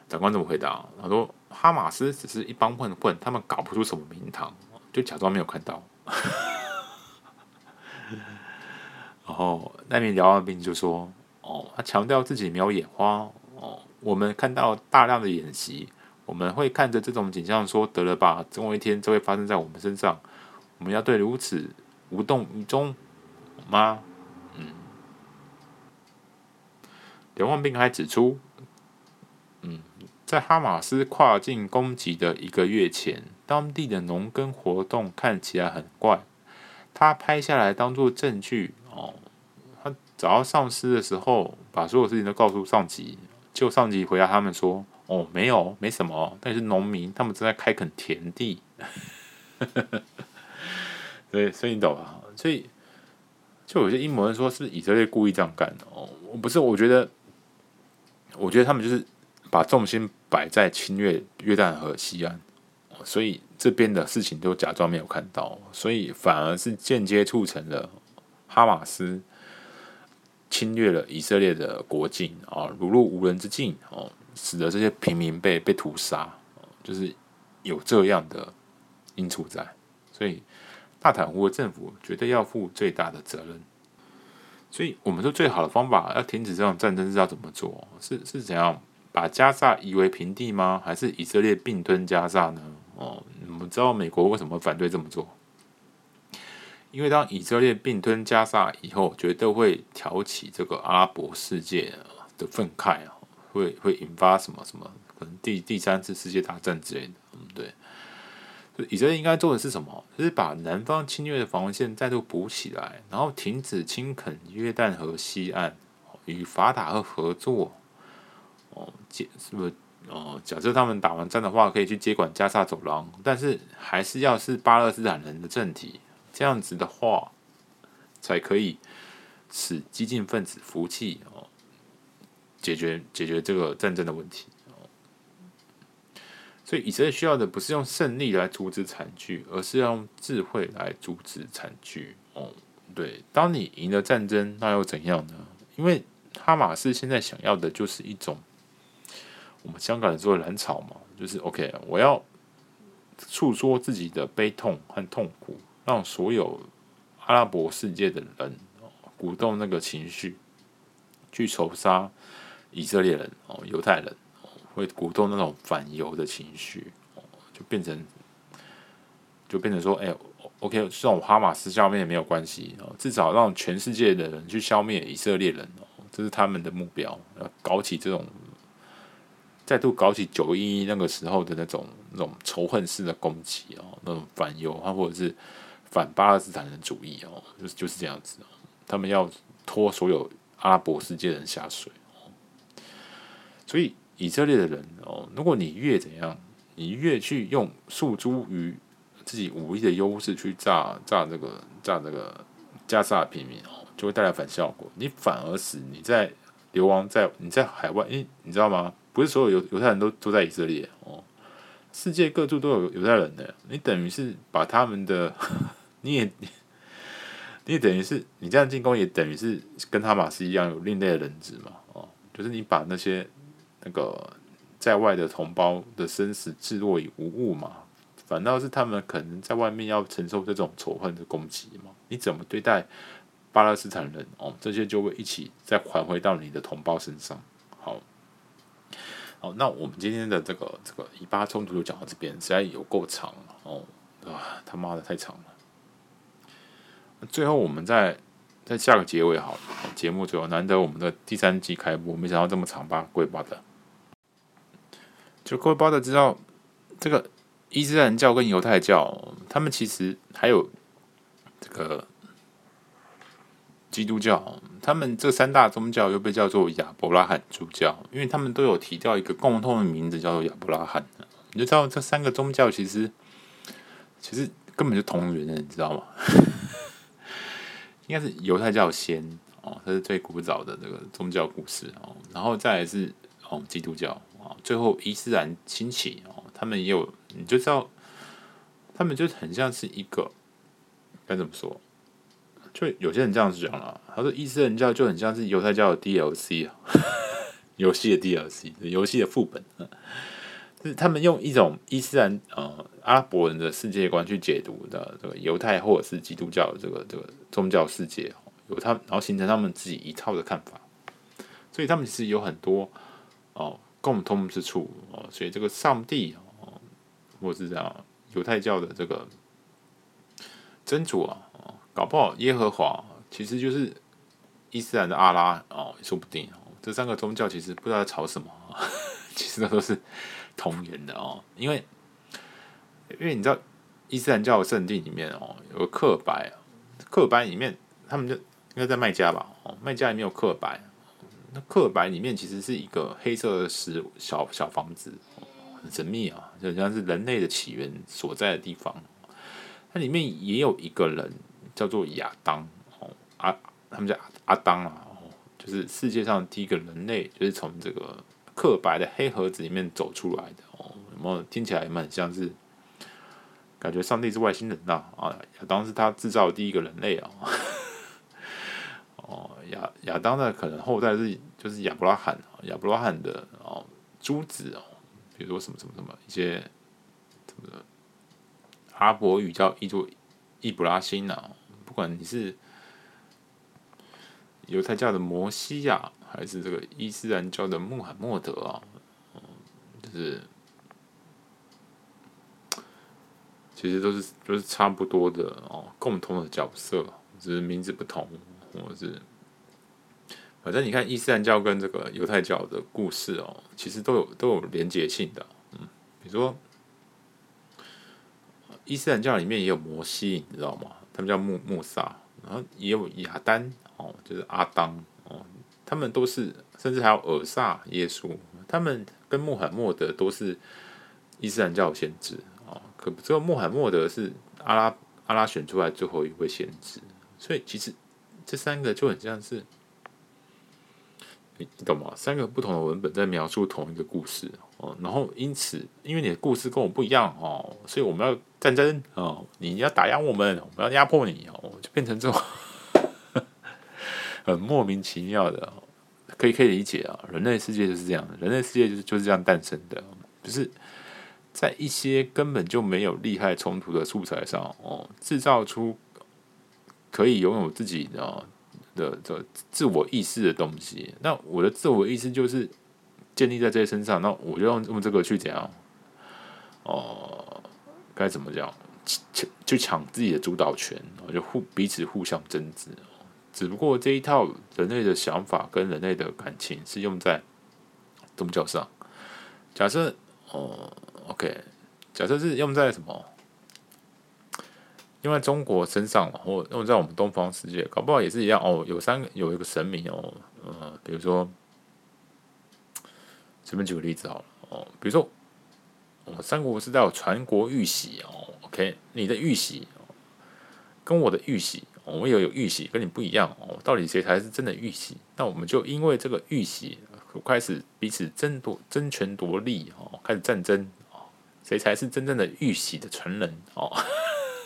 Speaker 1: 长官怎么回答？他说：“哈马斯只是一帮混混，他们搞不出什么名堂，就假装没有看到。”然后那名聊完兵就说：“哦，他强调自己没有眼花哦，我们看到大量的演习。”我们会看着这种景象说：“得了吧，总有一天就会发生在我们身上。我们要对如此无动于衷吗？”嗯。瞭望兵还指出：“嗯，在哈马斯跨境攻击的一个月前，当地的农耕活动看起来很怪。他拍下来当做证据。找到上司的时候，把所有事情都告诉上级，就上级回答他们说。”哦，没有，没什么。但是农民他们正在开垦田地，对，所以你懂啊。所以就有些阴谋人说是以色列故意这样干的哦。不是，我觉得，我觉得他们就是把重心摆在侵略约旦河西岸，所以这边的事情都假装没有看到，所以反而是间接促成了哈马斯侵略了以色列的国境啊，如入无人之境哦。使得这些平民被被屠杀，就是有这样的因素在，所以纳坦胡的政府绝对要负最大的责任。所以我们说最好的方法要停止这种战争是要怎么做？是是怎样把加萨夷为平地吗？还是以色列并吞加萨呢？哦，你们知道美国为什么反对这么做？因为当以色列并吞加萨以后，绝对会挑起这个阿拉伯世界的愤慨啊。会会引发什么什么？可能第第三次世界大战之类的，嗯，对。所以以色列应该做的是什么？就是把南方侵略的防线再度补起来，然后停止侵垦约旦河西岸，与法塔赫合作。哦，接是不是？哦，假设他们打完战的话，可以去接管加萨走廊，但是还是要是巴勒斯坦人的政体，这样子的话，才可以使激进分子服气哦。解决解决这个战争的问题，所以以色列需要的不是用胜利来阻止惨剧，而是要用智慧来阻止惨剧。哦，对，当你赢了战争，那又怎样呢？因为哈马斯现在想要的就是一种我们香港人说的蓝草嘛，就是 OK，我要诉说自己的悲痛和痛苦，让所有阿拉伯世界的人鼓动那个情绪去仇杀。以色列人哦，犹太人，会鼓动那种反犹的情绪，就变成就变成说，哎，OK，这种哈马斯消灭也没有关系哦，至少让全世界的人去消灭以色列人哦，这是他们的目标，要搞起这种再度搞起九一一那个时候的那种那种仇恨式的攻击哦，那种反犹啊，或者是反巴勒斯坦人主义哦，就是就是这样子，他们要拖所有阿拉伯世界人下水。所以以色列的人哦，如果你越怎样，你越去用诉诸于自己武力的优势去炸炸这个炸这个加萨平民哦，就会带来反效果。你反而使你在流亡在你在海外，因，你知道吗？不是所有犹犹太人都都在以色列哦，世界各处都有犹太人的。你等于是把他们的，你也 你也等于是你这样进攻，也等于是跟哈马斯一样有另类的人质嘛？哦，就是你把那些。那个在外的同胞的生死置若于无物嘛，反倒是他们可能在外面要承受这种仇恨的攻击嘛？你怎么对待巴勒斯坦人哦，这些就会一起再还回到你的同胞身上。好，好，那我们今天的这个这个以巴冲突就讲到这边，实在有够长哦，啊，他妈的太长了。最后我们再再下个结尾好了，节目最后难得我们的第三季开播，没想到这么长吧？各位巴的，就各位巴的知道这个伊斯兰教跟犹太教，他们其实还有这个。基督教，他们这三大宗教又被叫做亚伯拉罕主教，因为他们都有提到一个共同的名字，叫做亚伯拉罕。你就知道这三个宗教其实其实根本就同源的，你知道吗？应该是犹太教先哦，它是最古早的这个宗教故事哦，然后再来是哦基督教啊，最后伊斯兰兴起哦，他们也有，你就知道他们就很像是一个该怎么说？就有些人这样子讲了，他说伊斯兰教就很像是犹太教的 DLC 啊，游戏的 DLC，游戏的副本，是他们用一种伊斯兰呃阿拉伯人的世界观去解读的这个犹太或者是基督教的这个这个宗教世界，有他然后形成他们自己一套的看法，所以他们其实有很多哦共通之处哦，所以这个上帝哦，或是这样犹太教的这个真主啊。搞不好耶和华其实就是伊斯兰的阿拉哦，说不定哦。这三个宗教其实不知道在吵什么，其实那都是同源的哦。因为因为你知道伊斯兰教圣地里面哦，有个刻白，刻白里面他们就应该在麦加吧？哦，麦加里面有刻白，那刻白里面其实是一个黑色的石小小房子，很神秘啊，就像是人类的起源所在的地方。它里面也有一个人。叫做亚当哦，阿他们叫阿当啊，就是世界上第一个人类，就是从这个刻白的黑盒子里面走出来的哦。有没有听起来蛮像是，感觉上帝是外星人呐啊？亚当是他制造的第一个人类啊。哦，亚亚当的可能后代是就是亚伯拉罕，亚伯拉罕的哦诸子哦，比如说什么什么什么一些什么阿伯语叫译作易卜拉欣呐。不管你是犹太教的摩西亚，还是这个伊斯兰教的穆罕默德啊，嗯，就是其实都是都是差不多的哦，共同的角色，只是名字不同，或者是反正你看伊斯兰教跟这个犹太教的故事哦，其实都有都有连结性的，嗯，比如说伊斯兰教里面也有摩西，你知道吗？他们叫穆穆萨，然后也有亚丹哦，就是阿当哦，他们都是，甚至还有尔萨耶稣，他们跟穆罕默德都是伊斯兰教先知哦。可这个穆罕默德是阿拉阿拉选出来最后一位先知，所以其实这三个就很像是，你懂吗？三个不同的文本在描述同一个故事哦，然后因此因为你的故事跟我不一样哦，所以我们要。战争哦，你要打压我们，我们要压迫你哦，就变成这种很莫名其妙的，可以可以理解啊。人类世界就是这样，人类世界就是就是这样诞生的，就是在一些根本就没有利害冲突的素材上哦，制造出可以拥有自己的的的自我意识的东西。那我的自我意识就是建立在这些身上，那我就用用这个去怎样哦。该怎么讲？抢就抢自己的主导权，我就互彼此互相争执。只不过这一套人类的想法跟人类的感情是用在宗教上。假设哦，OK，假设是用在什么？用在中国身上，或用在我们东方世界，搞不好也是一样哦。有三个，有一个神明哦，呃，比如说，随便举个例子好了哦，比如说。我们三国时代有传国玉玺哦，OK，你的玉玺跟我的玉玺，我们也有玉玺，跟你不一样哦。到底谁才是真的玉玺？那我们就因为这个玉玺开始彼此争夺、争权夺利哦，开始战争哦，谁才是真正的玉玺的传人哦？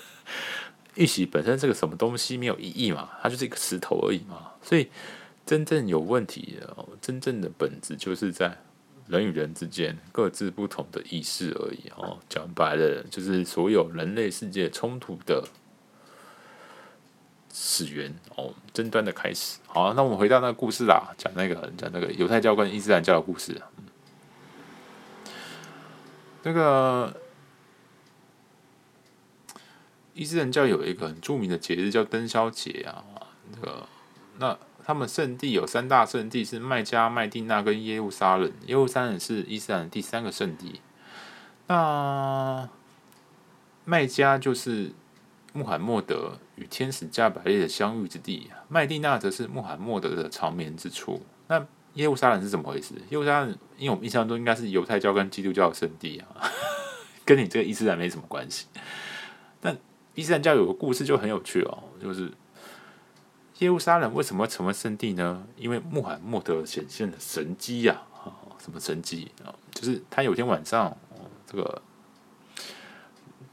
Speaker 1: 玉玺本身是个什么东西？没有意义嘛，它就是一个石头而已嘛。所以真正有问题的，真正的本质就是在。人与人之间各自不同的意识而已哦，讲白了就是所有人类世界冲突的始源哦，争端的开始。好，那我们回到那个故事啦，讲那个讲那个犹太教跟伊斯兰教的故事。那个伊斯兰教有一个很著名的节日叫灯宵节啊，那个那他们圣地有三大圣地是麦加、麦地那跟耶路撒冷，耶路撒冷是伊斯兰第三个圣地。那麦加就是穆罕默德与天使加百列的相遇之地，麦地那则是穆罕默德的长眠之处。那耶路撒冷是怎么回事？耶路撒冷，因为我们印象中应该是犹太教跟基督教的圣地啊，跟你这个伊斯兰没什么关系。但伊斯兰教有个故事就很有趣哦，就是耶路撒冷为什么成为圣地呢？因为穆罕默德显现了神迹呀！啊，什么神迹啊？就是他有天晚上，这个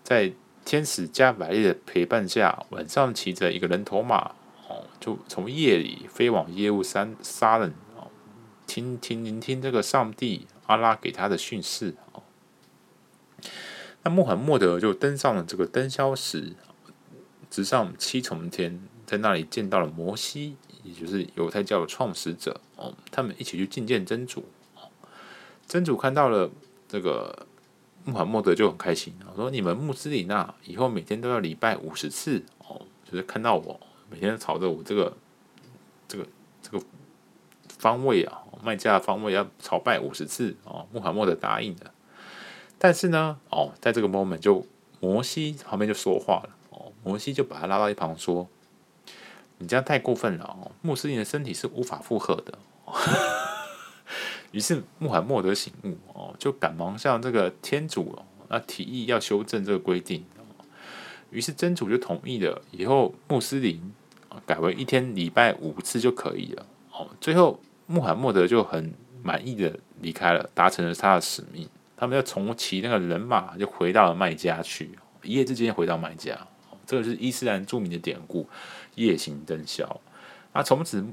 Speaker 1: 在天使加百列的陪伴下，晚上骑着一个人头马哦，就从夜里飞往耶路撒撒冷。哦听听聆听这个上帝阿拉给他的训示哦，那穆罕默德就登上了这个灯宵石，直上七重天，在那里见到了摩西，也就是犹太教的创始者哦，他们一起去觐见真主。哦真主看到了这个穆罕默德就很开心，我说：“你们穆斯林啊，以后每天都要礼拜五十次哦，就是看到我每天朝着我这个这个这个方位啊。”麦加的方位要朝拜五十次哦，穆罕默德答应的。但是呢，哦，在这个 moment 就摩西旁边就说话了哦，摩西就把他拉到一旁说：“你这样太过分了哦，穆斯林的身体是无法负荷的。” 于是穆罕默德醒悟哦，就赶忙向这个天主，那提议要修正这个规定。于是真主就同意了，以后穆斯林改为一天礼拜五次就可以了哦。最后。穆罕默德就很满意的离开了，达成了他的使命。他们要重骑那个人马，就回到了麦加去，一夜之间回到麦加。这个是伊斯兰著名的典故——夜行灯宵。那从此，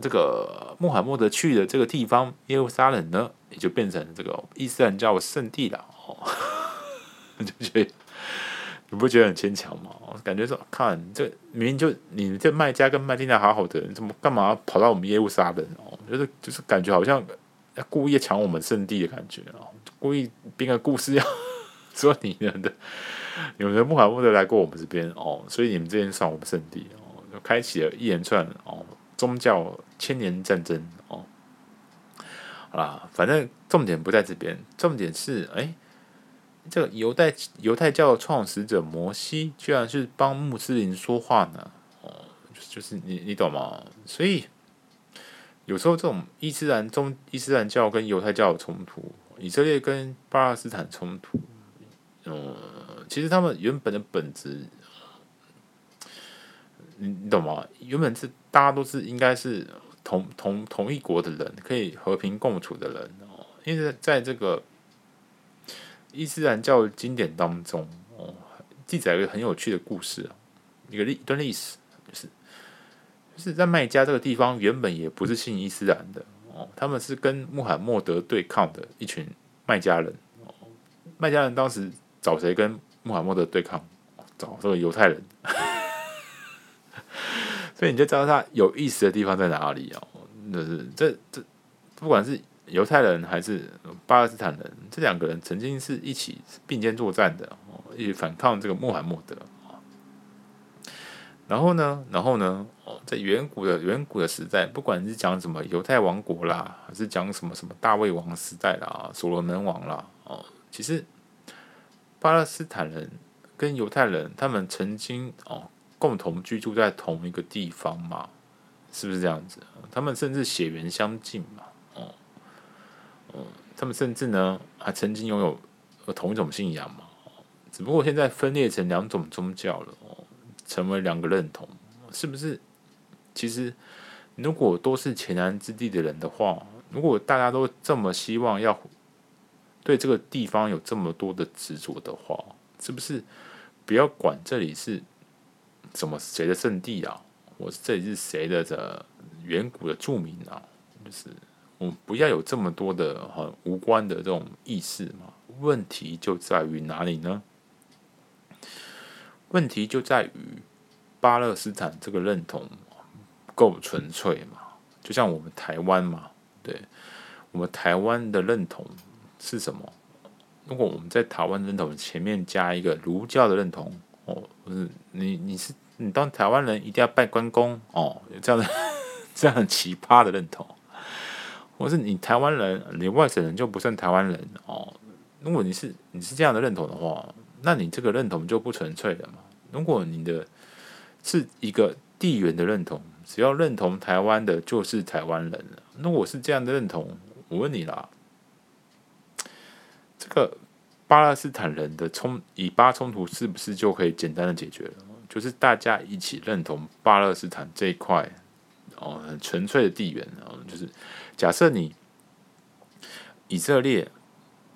Speaker 1: 这个穆罕默德去的这个地方耶路撒冷呢，也就变成这个伊斯兰教圣地了。哦，就觉得。你不觉得很牵强吗？感觉说，看这明明就你这卖家跟麦地那好好的，你怎么干嘛跑到我们耶路撒冷哦？就是就是感觉好像故意抢我们圣地的感觉哦，故意编个故事要说你们的，你们的穆罕默德来过我们这边哦，所以你们这边算我们圣地哦，就开启了一连串哦宗教千年战争哦。好啦，反正重点不在这边，重点是哎。这个犹太犹太教的创始者摩西，居然是帮穆斯林说话呢？哦，就是你你懂吗？所以有时候这种伊斯兰中伊斯兰教跟犹太教的冲突，以色列跟巴勒斯坦冲突，嗯，其实他们原本的本质，你你懂吗？原本是大家都是应该是同同同一国的人，可以和平共处的人哦，因为在这个。伊斯兰教经典当中，哦，记载一个很有趣的故事啊，一个历一段历史，就是就是在麦加这个地方，原本也不是信伊斯兰的哦，他们是跟穆罕默德对抗的一群麦加人哦，麦加人当时找谁跟穆罕默德对抗？找这个犹太人，所以你就知道他有意思的地方在哪里哦，就是这这不管是。犹太人还是巴勒斯坦人，这两个人曾经是一起并肩作战的哦，一起反抗这个穆罕默德。然后呢，然后呢，哦，在远古的远古的时代，不管是讲什么犹太王国啦，还是讲什么什么大卫王时代啦、所罗门王啦，哦，其实巴勒斯坦人跟犹太人他们曾经哦共同居住在同一个地方嘛，是不是这样子？他们甚至血缘相近嘛。嗯，他们甚至呢还曾经拥有同一种信仰嘛，只不过现在分裂成两种宗教了哦，成为两个认同，是不是？其实如果都是前南之地的人的话，如果大家都这么希望要对这个地方有这么多的执着的话，是不是？不要管这里是什么谁的圣地啊，我这里是谁的这远古的著名啊，就是。我们不要有这么多的很无关的这种意识嘛？问题就在于哪里呢？问题就在于巴勒斯坦这个认同够纯粹嘛？就像我们台湾嘛，对，我们台湾的认同是什么？如果我们在台湾认同前面加一个儒教的认同，哦，不是你你是你当台湾人一定要拜关公哦，有这样的 这样很奇葩的认同，或是你台湾人，你外省人就不算台湾人哦。如果你是你是这样的认同的话，那你这个认同就不纯粹了嘛。如果你的是一个地缘的认同，只要认同台湾的，就是台湾人了。那我是这样的认同，我问你啦，这个巴勒斯坦人的冲以巴冲突是不是就可以简单的解决了？就是大家一起认同巴勒斯坦这一块哦，很纯粹的地缘哦，就是假设你以色列。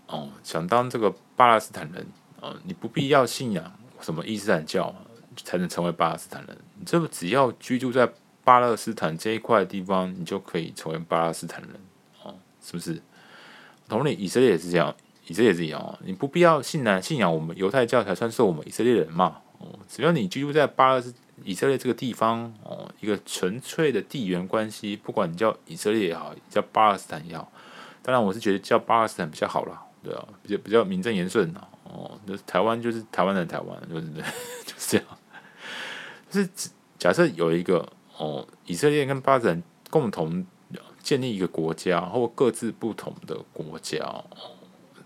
Speaker 1: 哦，想当这个巴勒斯坦人，哦，你不必要信仰什么伊斯兰教才能成为巴勒斯坦人。你这只要居住在巴勒斯坦这一块地方，你就可以成为巴勒斯坦人，哦，是不是？同理，以色列也是这样，以色列也是一样哦。你不必要信仰信仰我们犹太教才算是我们以色列人嘛。哦，只要你居住在巴勒斯以色列这个地方，哦，一个纯粹的地缘关系，不管你叫以色列也好，叫巴勒斯坦也好，当然我是觉得叫巴勒斯坦比较好啦。对啊，比较比较名正言顺哦，就是台湾就是台湾的台湾，就是 就是这样。就是假设有一个哦，以色列跟巴勒斯坦共同建立一个国家，或各自不同的国家，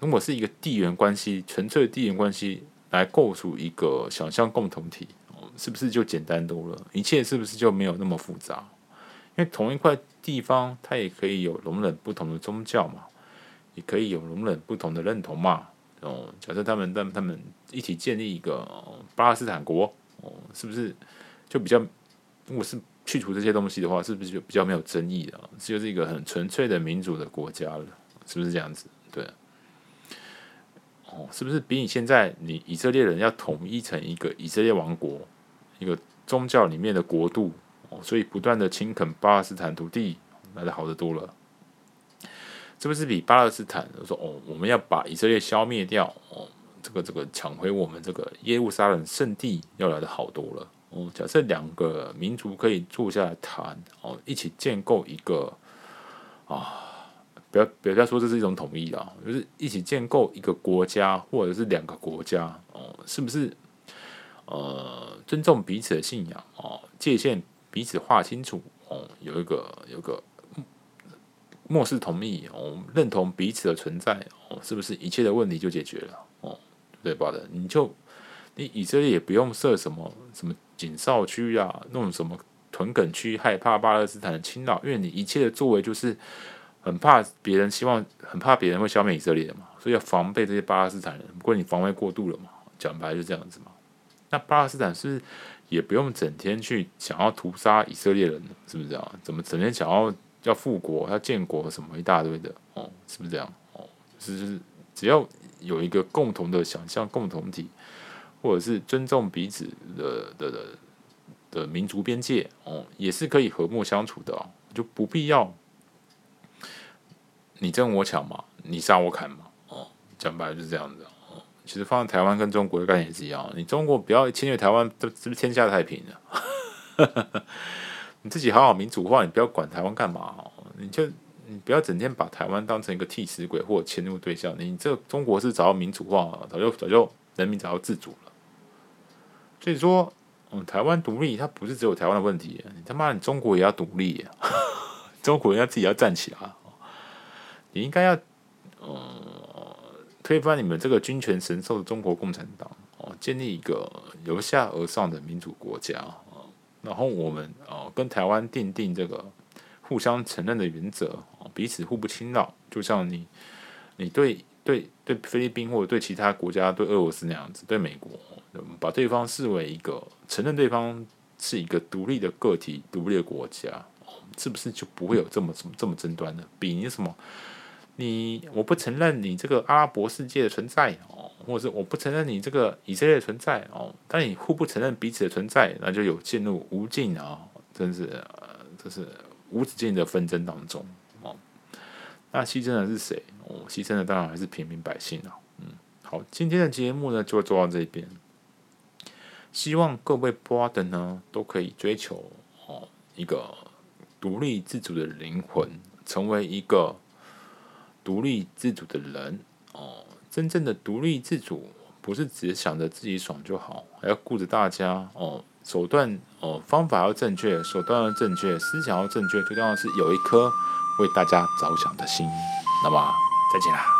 Speaker 1: 如果是一个地缘关系，纯粹的地缘关系来构筑一个想象共同体，是不是就简单多了？一切是不是就没有那么复杂？因为同一块地方，它也可以有容忍不同的宗教嘛。也可以有容忍不同的认同嘛？哦，假设他们、他们、他们一起建立一个、巴勒斯坦国，哦，是不是就比较？如果是去除这些东西的话，是不是就比较没有争议的？就是一个很纯粹的民主的国家了，是不是这样子？对，是不是比你现在你以色列人要统一成一个以色列王国，一个宗教里面的国度，哦，所以不断的侵垦巴勒斯坦土地来的好得多了？是不是比巴勒斯坦说哦，我们要把以色列消灭掉哦，这个这个抢回我们这个耶路撒冷圣地要来的好多了哦。假设两个民族可以坐下来谈哦，一起建构一个啊，不要不要说这是一种统一啊，就是一起建构一个国家或者是两个国家哦，是不是呃尊重彼此的信仰哦，界限彼此划清楚哦，有一个有个。漠视同意哦，认同彼此的存在哦，是不是一切的问题就解决了哦？对吧的，你就你以色列也不用设什么什么警哨区啊，弄什么屯垦区，害怕巴勒斯坦的侵扰，因为你一切的作为就是很怕别人希望，很怕别人会消灭以色列嘛，所以要防备这些巴勒斯坦人。不过你防卫过度了嘛，讲白就这样子嘛。那巴勒斯坦是不是也不用整天去想要屠杀以色列人，是不是这样？怎么整天想要？要复国，要建国，什么一大堆的哦，是不是这样？哦，是只要有一个共同的想象共同体，或者是尊重彼此的的的的民族边界哦，也是可以和睦相处的哦，就不必要你争我抢嘛，你杀我砍嘛哦，讲白了就是这样子哦。其实放在台湾跟中国的概念也是一样，你中国不要侵略台湾，这是不是天下太平了？你自己好好民主化，你不要管台湾干嘛哦？你就你不要整天把台湾当成一个替死鬼或者迁入对象。你这中国是早要民主化了，早就早就人民早就自主了。所以说，嗯，台湾独立它不是只有台湾的问题，你他妈你中国也要独立，中国人要自己要站起来。你应该要呃推翻你们这个君权神授的中国共产党哦，建立一个由下而上的民主国家。然后我们哦跟台湾订定这个互相承认的原则，彼此互不侵扰，就像你你对对对菲律宾或者对其他国家对俄罗斯那样子，对美国，把对方视为一个承认对方是一个独立的个体、独立的国家，是不是就不会有这么这么这么争端呢？比你什么？你我不承认你这个阿拉伯世界的存在哦，或者是我不承认你这个以色列的存在哦，但你互不承认彼此的存在，那就有进入无尽啊，真是这是无止境的纷争当中哦。那牺牲的是谁？哦，牺牲的当然还是平民百姓啊。嗯，好，今天的节目呢就做到这边。希望各位波的呢，都可以追求哦一个独立自主的灵魂，成为一个独立自主的人哦。真正的独立自主，不是只想着自己爽就好，还要顾着大家哦。手段哦，方法要正确，手段要正确，思想要正确，最重要是有一颗为大家着想的心。那么，再见啦。